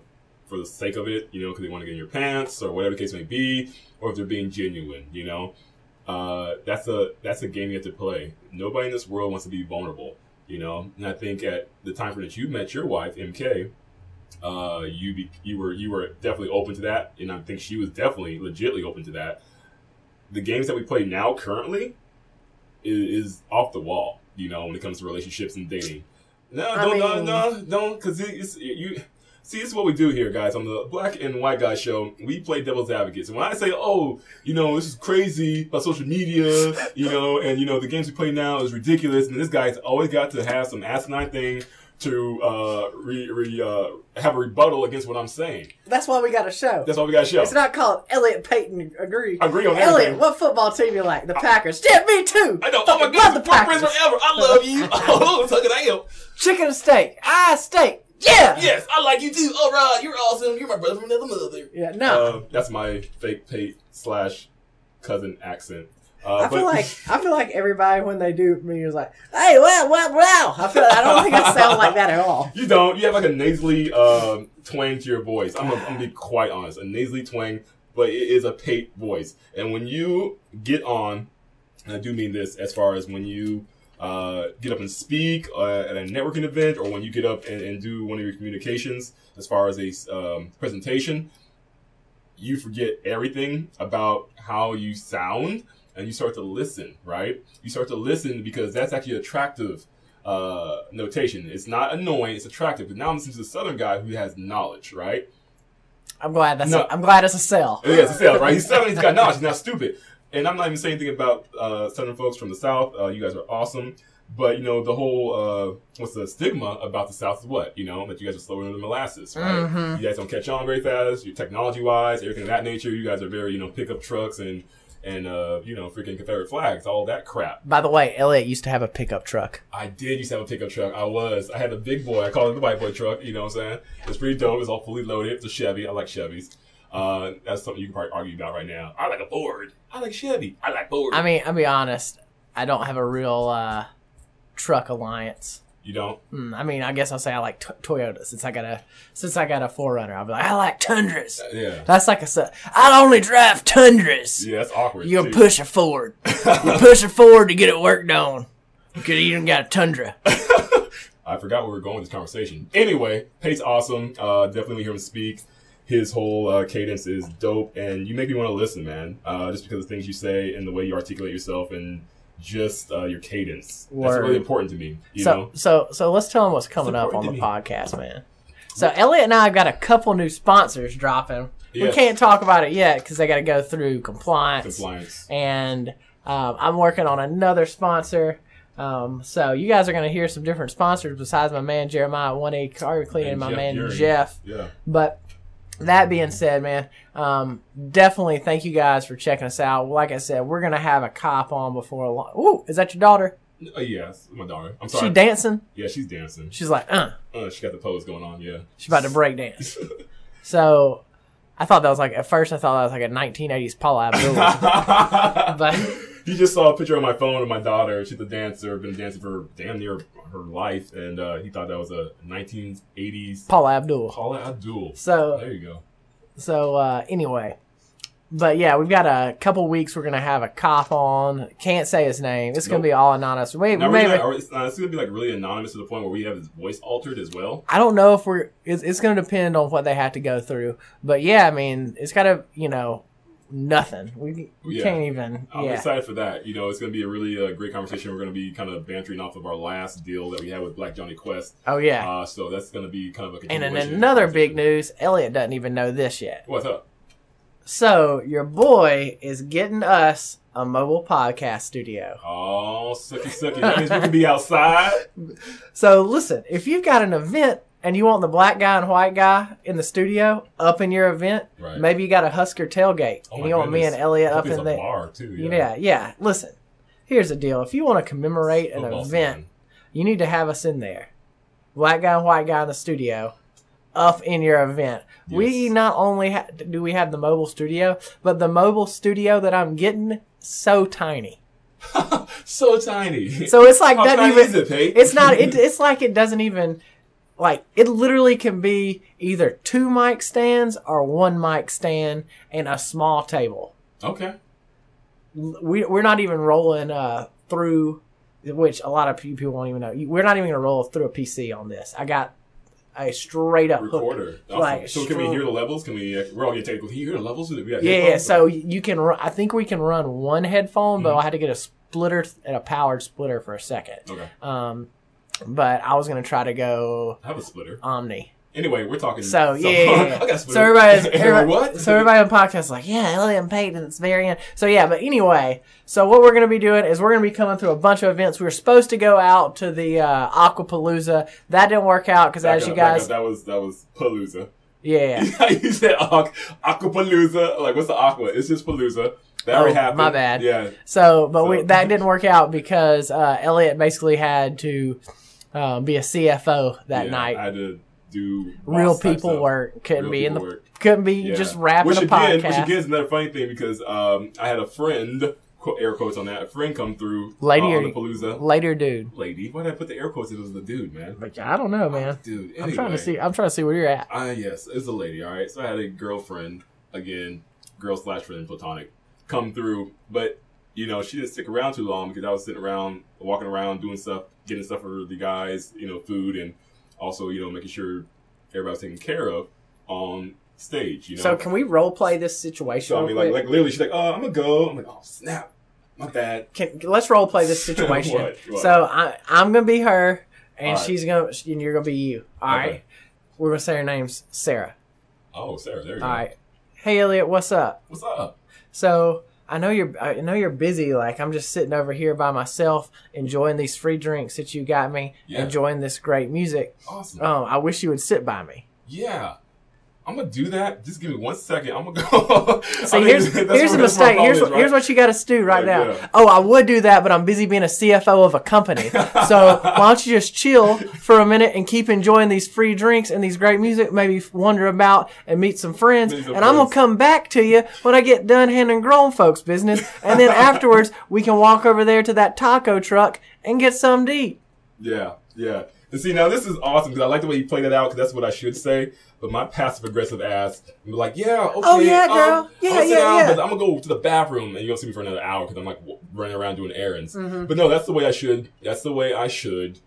for the sake of it, you know, because they want to get in your pants or whatever the case may be, or if they're being genuine, you know. Uh, that's a that's a game you have to play. Nobody in this world wants to be vulnerable, you know. And I think at the time frame that you met your wife, MK, uh, you be, you were you were definitely open to that, and I think she was definitely legitly open to that. The games that we play now currently is, is off the wall, you know, when it comes to relationships and dating. No, I don't, mean- no, no, don't, because it's you. See, this is what we do here, guys. On the Black and White Guy Show, we play devil's advocates. And when I say, "Oh, you know, this is crazy about social media," you know, and you know, the games we play now is ridiculous, and this guy's always got to have some asinine thing to uh, re, re, uh, have a rebuttal against what I'm saying. That's why we got a show. That's why we got a show. It's not called Elliott Payton agree. Agree on Elliott, everything. what football team you like? The Packers. Yeah, me too. I know. Oh my Fucking God, love the the best friends Packers. forever. I love you. Oh, look at I am. Chicken and steak. Ah, steak. Yeah. Yes, I like you too. All right, you're awesome. You're my brother from another mother. Yeah. No. Uh, that's my fake Pate slash cousin accent. Uh, I but- feel like I feel like everybody when they do me is like, hey, wow, wow, wow. I feel I don't think I sound like that at all. You don't. You have like a nasally um, twang to your voice. I'm gonna, I'm gonna be quite honest. A nasally twang, but it is a Pate voice. And when you get on, and I do mean this as far as when you uh, get up and speak uh, at a networking event, or when you get up and, and do one of your communications as far as a um, presentation, you forget everything about how you sound and you start to listen, right? You start to listen because that's actually attractive uh, notation. It's not annoying, it's attractive. But now I'm listening to the southern guy who has knowledge, right? I'm glad that's No. a, I'm glad it's a sell. Yeah, it's a sales, right? He's southern, he's got knowledge, he's not stupid. And I'm not even saying anything about uh, southern folks from the south. Uh, you guys are awesome. But, you know, the whole, uh, what's the stigma about the south is what? You know, that you guys are slower than the molasses, right? You guys don't catch on very fast. You're technology wise, everything of that nature. You guys are very, you know, pickup trucks and, and uh, you know, freaking Confederate flags, all that crap. By the way, Elliott used to have a pickup truck. I did used to have a pickup truck. I was. I had a big boy. I called it the white boy truck. You know what I'm saying? It's pretty dope. It's all fully loaded. It's a Chevy. I like Chevys. Uh, that's something you can probably argue about right now. I like a Ford. I like Chevy. I like Ford. I mean, I'll be honest. I don't have a real uh, truck alliance. you don't? Hmm, I mean, I guess I'll say I like t- Toyota since I got a since I got a 4Runner. I'll be like, I like Tundras. Yeah. That's like a. su- I only drive Tundras. Yeah, that's awkward. You too. push a Ford. you push a Ford to get it worked on. Because you done got a Tundra. I forgot where we were going with this conversation. Anyway, Pate's awesome. Uh, definitely hear him speak. His whole uh, cadence is dope, and you make me want to listen, man. Uh, just because of things you say and the way you articulate yourself and just uh, your cadence. That's really important to me. You so know? so so let's tell them what's coming up on the podcast, man. So Elliott and I have got a couple new sponsors dropping. We can't talk about it yet because they got to go through compliance. Compliance. And um, I'm working on another sponsor. Um, so you guys are going to hear some different sponsors besides my man Jeremiah One A Car Cleaning and my Jeff man. Jeff. Yeah. But that being said, man, um, definitely thank you guys for checking us out. Like I said, we're gonna have a cop on before long. Ooh, is that your daughter? Uh, yes, my daughter. I'm sorry. She dancing? yeah, she's dancing. She's like, uh, Uh, she got the pose going on. Yeah. she's about to break dance. so I thought that was like at first I thought that was like a 1980s Paula Abdul, but he just saw a picture on my phone of my daughter. She's a dancer, been dancing for damn near her life, and uh, he thought that was a 1980s Paula Abdul. Paula Abdul. So There you go. So uh, anyway, but yeah, we've got a couple weeks. We're gonna have a cop on. Can't say his name. It's gonna be all anonymous. Wait, maybe we're gonna, it's, uh, it's gonna be like really anonymous to the point where we have his voice altered as well. I don't know if we're. It's, it's gonna depend on what they have to go through. But yeah, I mean, it's gotta you know nothing. We we Yeah. can't even. I'm yeah. excited for that. You know, it's going to be a really uh, great conversation. We're going to be kind of bantering off of our last deal that we had with Black Johnny Quest. Oh yeah. Uh, so that's going to be kind of a and then another big news. Elliott doesn't even know this yet. What's up? So your boy is getting us a mobile podcast studio. Oh, sucky sucky. That means we can be outside. So listen, if you've got an event and you want the black guy and white guy in the studio up in your event, Right. maybe you got a Husker tailgate Oh and you want me and Elliott up in there. bar too. Yeah. Yeah, yeah. Listen, here's the deal. If you want to commemorate an Football event, season. you need to have us in there. Black guy and white guy in the studio, up in your event. We not only ha- do we have the mobile studio, but the mobile studio that I'm getting so tiny. So tiny. So it's like How doesn't tiny even. is it, Pate? It's not. It, it's like it doesn't even. Like it literally can be either two mic stands or one mic stand and a small table. okay. we we're not even rolling uh through which a lot of pe- people won't even know. We're not even gonna roll through a PC on this. I got a straight up Recorder. Awesome. like so can we hear the levels? Can we? Uh, we're all getting technical. Can you hear the levels? We Yeah, yeah. So you can. Run, I think we can run one headphone, Mm-hmm. but I had to get a splitter and a powered splitter for a second. Okay. Um, but I was gonna try to go I have a splitter. Omni. Anyway, we're talking. So yeah, yeah, yeah. I got so everybody's Everybody, everybody, what? so everybody on podcast is like, yeah, Elliott and Peyton, it's very end. So yeah, but anyway, so what we're gonna be doing is we're gonna be coming through a bunch of events. We were supposed to go out to the uh, Aquapalooza. That didn't work out because as up, you back guys, up. that was that was Palooza. yeah, you said aqu- Aquapalooza. Like, what's the aqua? It's just Palooza. That already Oh, happened. my bad. Yeah. So, but we, that didn't work out because uh, Elliott basically had to um, be a CFO that yeah, night. I had to do Real people work couldn't Real be in the work. couldn't be Yeah. just rapping which a again, podcast. Which again is another funny thing because um, I had a friend, quote, air quotes on that, a friend come through Lady uh, on the Palooza. Later, dude. Lady. Why did I put the air quotes? It was the dude, man. Like I don't know, man. Dude, Anyway, I'm trying to see. I'm trying to see where you're at. Ah, yes, it's a lady. All right. So I had a girlfriend again, girl slash friend, platonic, come through, but you know she didn't stick around too long because I was sitting around, walking around, doing stuff, getting stuff for the guys, you know, food, and also you know making sure everybody's taken care of on stage. You know. So can we role play this situation? So I mean, like, like literally, she's like, "Oh, I'm gonna go." I'm like, "Oh, snap, my bad." Can, let's role play this situation. What? What? So I, I'm gonna be her, and All right. she's gonna, and you're gonna be you. All right. Okay. We're gonna say her name's Sarah. Oh, Sarah, there you All go. right. Hey Elliott, what's up? What's up? So I know you're, I know you're busy. Like I'm just sitting over here by myself, enjoying these free drinks that you got me, Yeah. enjoying this great music. Awesome. Um, I wish you would sit by me. Yeah. I'm gonna do that. Just give me one second. I'm gonna go. See, I here's here's a mistake. Here's is, here's what you got to do right now. Yeah. Oh, I would do that, but I'm busy being a CFO of a company. So why don't you just chill for a minute and keep enjoying these free drinks and these great music? Maybe wander about and meet some friends. Meet some and I'm gonna come back to you when I get done handling grown folks business. And then afterwards, we can walk over there to that taco truck and get some to eat. Yeah, yeah. And see, now this is awesome because I like the way you played it out because that's what I should say. But my passive aggressive ass, I'm like, yeah, okay. Oh, yeah, um. Yeah, I'm gonna yeah, down, yeah. But I'm gonna go to the bathroom and you're gonna see me for another hour because I'm like w- running around doing errands. Mm-hmm. But no, that's the way I should. That's the way I should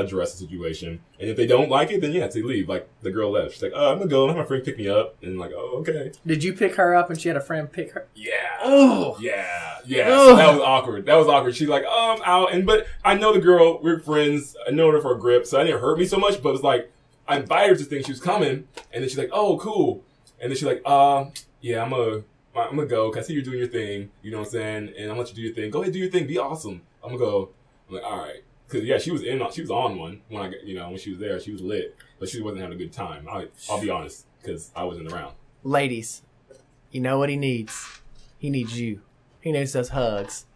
address the situation. And if they don't like it, then yeah, they leave. Like the girl left. She's like, oh, I'm gonna go and have my friend pick me up. And like, oh, okay. Did you pick her up and she had a friend pick her? Yeah. Oh. Yeah, yeah. Ugh. So that was awkward. That was awkward. She's like, oh, I'm out, and but I know the girl. We're friends. I know her for a grip, so I didn't hurt me so much. But it was like I invited her to think she was coming, and then she's like, oh, cool. And then she's like, uh, yeah, I'm gonna, I'm gonna go. 'cause I see you're doing your thing. You know what I'm saying? And I'm gonna let you do your thing. Go ahead, do your thing. Be awesome. I'm gonna go. I'm like, all right. Cause yeah, she was in. She was on one when I, got- you know, when she was there. She was lit, but she wasn't having a good time. I, I'll be honest, because I wasn't around. Ladies, you know what he needs? He needs you. He needs those hugs.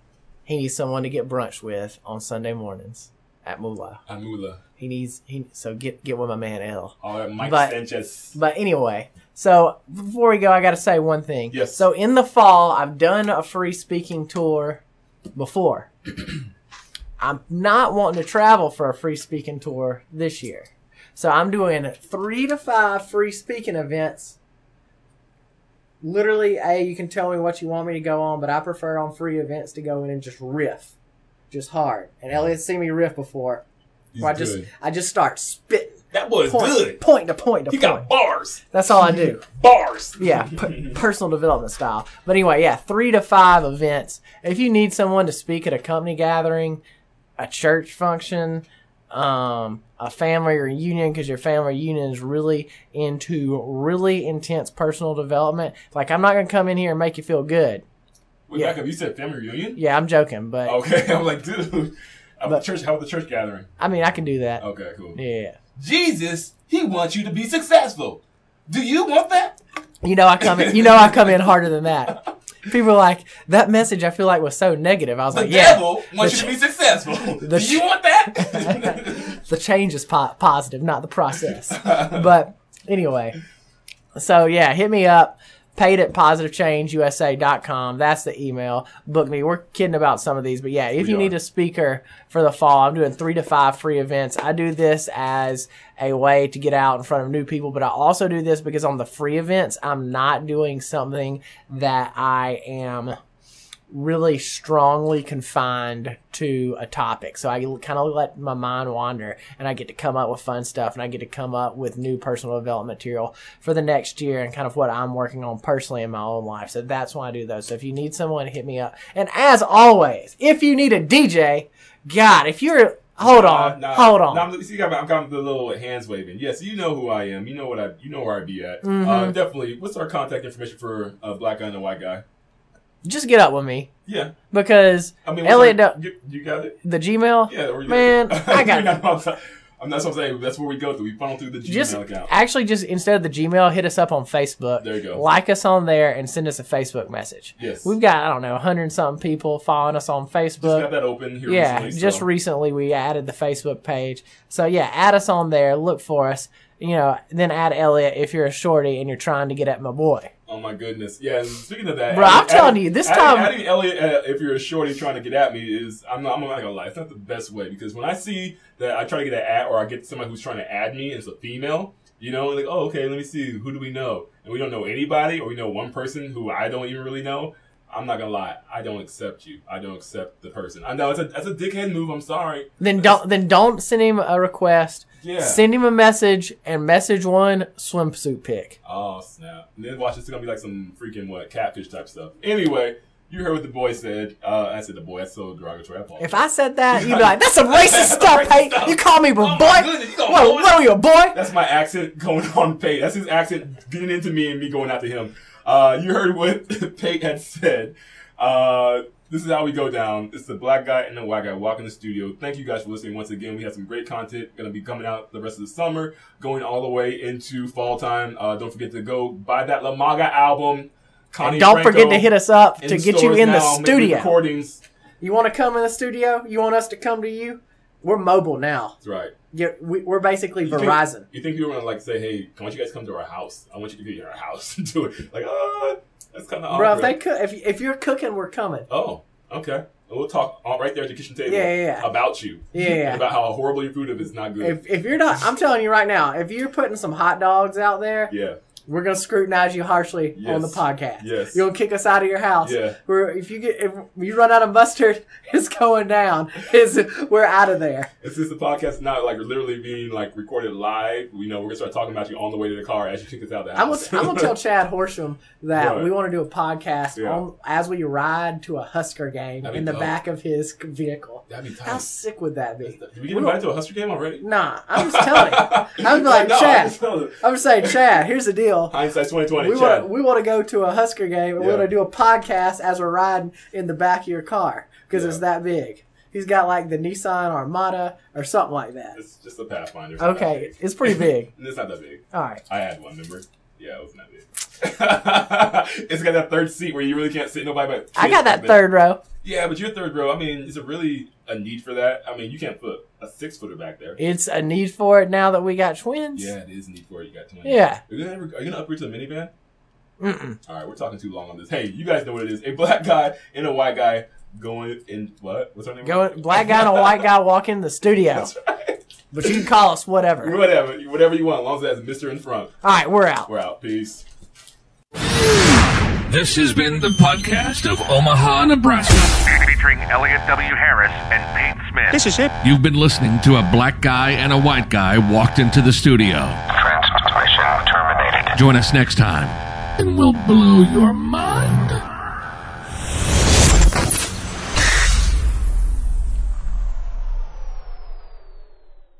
He needs someone to get brunch with on Sunday mornings at Moolah. Amula. He needs he so get get with my man L. All that Mike But- Sanchez. But anyway, so before we go, I got to say one thing. Yes. So in the fall, I've done a free speaking tour before. I'm not wanting to travel for a free speaking tour this year. So I'm doing three to five free speaking events. Literally, A, you can tell me what you want me to go on, but I prefer on free events to go in and just riff. Just hard. And mm-hmm. Elliott's seen me riff before. He's Where I just good. I just start spitting. That boy's Point, good. point to point to He point. got bars. That's all I do. Bars. Yeah, p- personal development style. But anyway, yeah, three to five events. If you need someone to speak at a company gathering, a church function, um, a family reunion, because your family reunion is really into really intense personal development. Like, I'm not going to come in here and make you feel good. Wait, Yeah. back up. You said family reunion? Yeah, I'm joking, but Okay. I'm like, dude. How But- about church? How about the church gathering? I mean, I can do that. Okay, cool. Yeah. Jesus, he wants you to be successful. Do you want that? You know, I come in. You know, I come in harder than that. People are like that message. I feel like was so negative. I was The like, yeah, devil wants The you to be successful. the Do you want that? the change is po- positive, not the process. but anyway, so yeah, hit me up. Pate at positivechangeusa.com. That's the email. Book me. We're kidding about some of these, but yeah, if We you are. need a speaker for the fall, I'm doing three to five free events. I do this as a way to get out in front of new people, but I also do this because on the free events, I'm not doing something that I am really strongly confined to a topic. So I kind of let my mind wander and I get to come up with fun stuff and I get to come up with new personal development material for the next year and kind of what I'm working on personally in my own life. So that's why I do those. So if you need someone, hit me up. And as always, if you need a DJ, God, if you're Hold on, nah, hold on. nah, I'm, see, I'm, I'm got the little hands waving. Yes, you know who I am. You know what I. You know where I'd be at. Mm-hmm. Uh, definitely. What's our contact information for a black guy and a white guy? Just get up with me Yeah, because I mean, Elliott, our- you, you got it. the Gmail. Yeah, Man, I got I'm I'm what I'm saying. That's where we go through. We funnel through the Gmail just account. actually just instead of the Gmail, hit us up on Facebook. There you go. Like us on there and send us a Facebook message. Yes. We've got I don't know, hundred something people following us on Facebook. Just got that open here Yeah, recently. just so. recently we added the Facebook page. So yeah, add us on there. Look for us. You know, then add Elliott if you're a shorty and you're trying to get at my boy. Oh my goodness! Yeah, speaking of that, Bro, I'm telling you, this adding, time- adding Elliott, uh, if you're a shorty trying to get at me, is I'm not, I'm not gonna lie, it's not the best way because when I see that I try to get an ad or I get somebody who's trying to add me it's a female, you know, like oh okay, let me see who do we know, and we don't know anybody or we know one person who I don't even really know. I'm not gonna lie, I don't accept you. I don't accept the person. I know it's a that's a dickhead move. I'm sorry. Then don't then don't send him a request. Yeah. Send him a message and message one swimsuit pic. Oh snap! And then watch this is gonna be like some freaking what catfish type stuff. Anyway, you heard what the boy said. Uh, I said the boy. That's so derogatory. I. If I said that, you'd be like, "That's some racist stuff, Pate. You call me a Oh boy? goodness, What, what are you, a boy?" That's my accent going on Pate. That's his accent getting into me and me going after him. Uh, you heard what Pate had said. Uh, this is how we go down. It's the black guy and the white guy walking the studio. Thank you guys for listening once again. We have some great content going to be coming out the rest of the summer, going all the way into fall time. Uh, don't forget to go buy that La Maga album. Connie And don't Franco forget to hit us up to get you in the now, make studio. Recordings. You want to come in the studio? You want us to come to you? We're mobile now. That's right. Yeah, we, we're basically You think- Verizon. you think people are gonna like say, "Hey, why don't you guys come to our house? I want you to be at our house and do it." Like, ah, that's kind of Bro, if they cook, if, if you're cooking, we're coming. Oh, okay. And We'll talk all right there at the kitchen table. Yeah, yeah, yeah. About you. Yeah, yeah. And about how horrible your food is not good. If, if you're not, I'm telling you right now, if you're putting some hot dogs out there, yeah. We're gonna scrutinize you harshly on the Yes. podcast. Yes. You're gonna kick us out of your house. Yeah. We're, if you get if you run out of mustard, it's going down. It's, we're out of there. Just the podcast is not like literally being like recorded live. You know, we're gonna start talking about you on the way to the car as you kick us out of the I'm gonna, house. I'm gonna tell Chad Horsham that What? we want to do a podcast Yeah. on, as we ride to a Husker game That'd in the dope. back of his vehicle. That'd be tight. How sick would that be? Did we get invited to a Husker game already? Nah, I'm just telling you. I'm like, no, Chad. I'm just saying, Chad. Here's the deal. Hindsight's twenty twenty. We Chad. want we want to go to a Husker game and we Yeah. want to do a podcast as we're riding in the back of your car because it's that big. He's got like the Nissan Armada or something like that. It's just a Pathfinder. It's Okay, it's pretty big. It's not that big. All right. I had one, remember? Yeah, it wasn't that big. it's got that third seat where you really can't sit nobody but. I got that third row. Yeah, but you're third row. I mean, is it really a need for that? I mean, you can't put a six footer back there. It's a need for it now that we got twins. Yeah, it is a need for it. You got twenty. Yeah. Are you gonna, ever, are you gonna upgrade to the minivan? Mm-mm. All right, we're talking too long on this. Hey, you guys know what it is. A black guy and a white guy going in what? What's her name? Going black guy and a white guy walk in the studio, That's right. but you can call us whatever. Whatever, whatever you want, as long as it has Mister in front. All right, we're out. We're out. Peace. This has been the podcast of Omaha, Nebraska. featuring Elliott W. Harris and Pate Smith. This is it. You've been listening to a black guy and a white guy walked into the studio. Transmission terminated. Join us next time, and we'll blow your mind.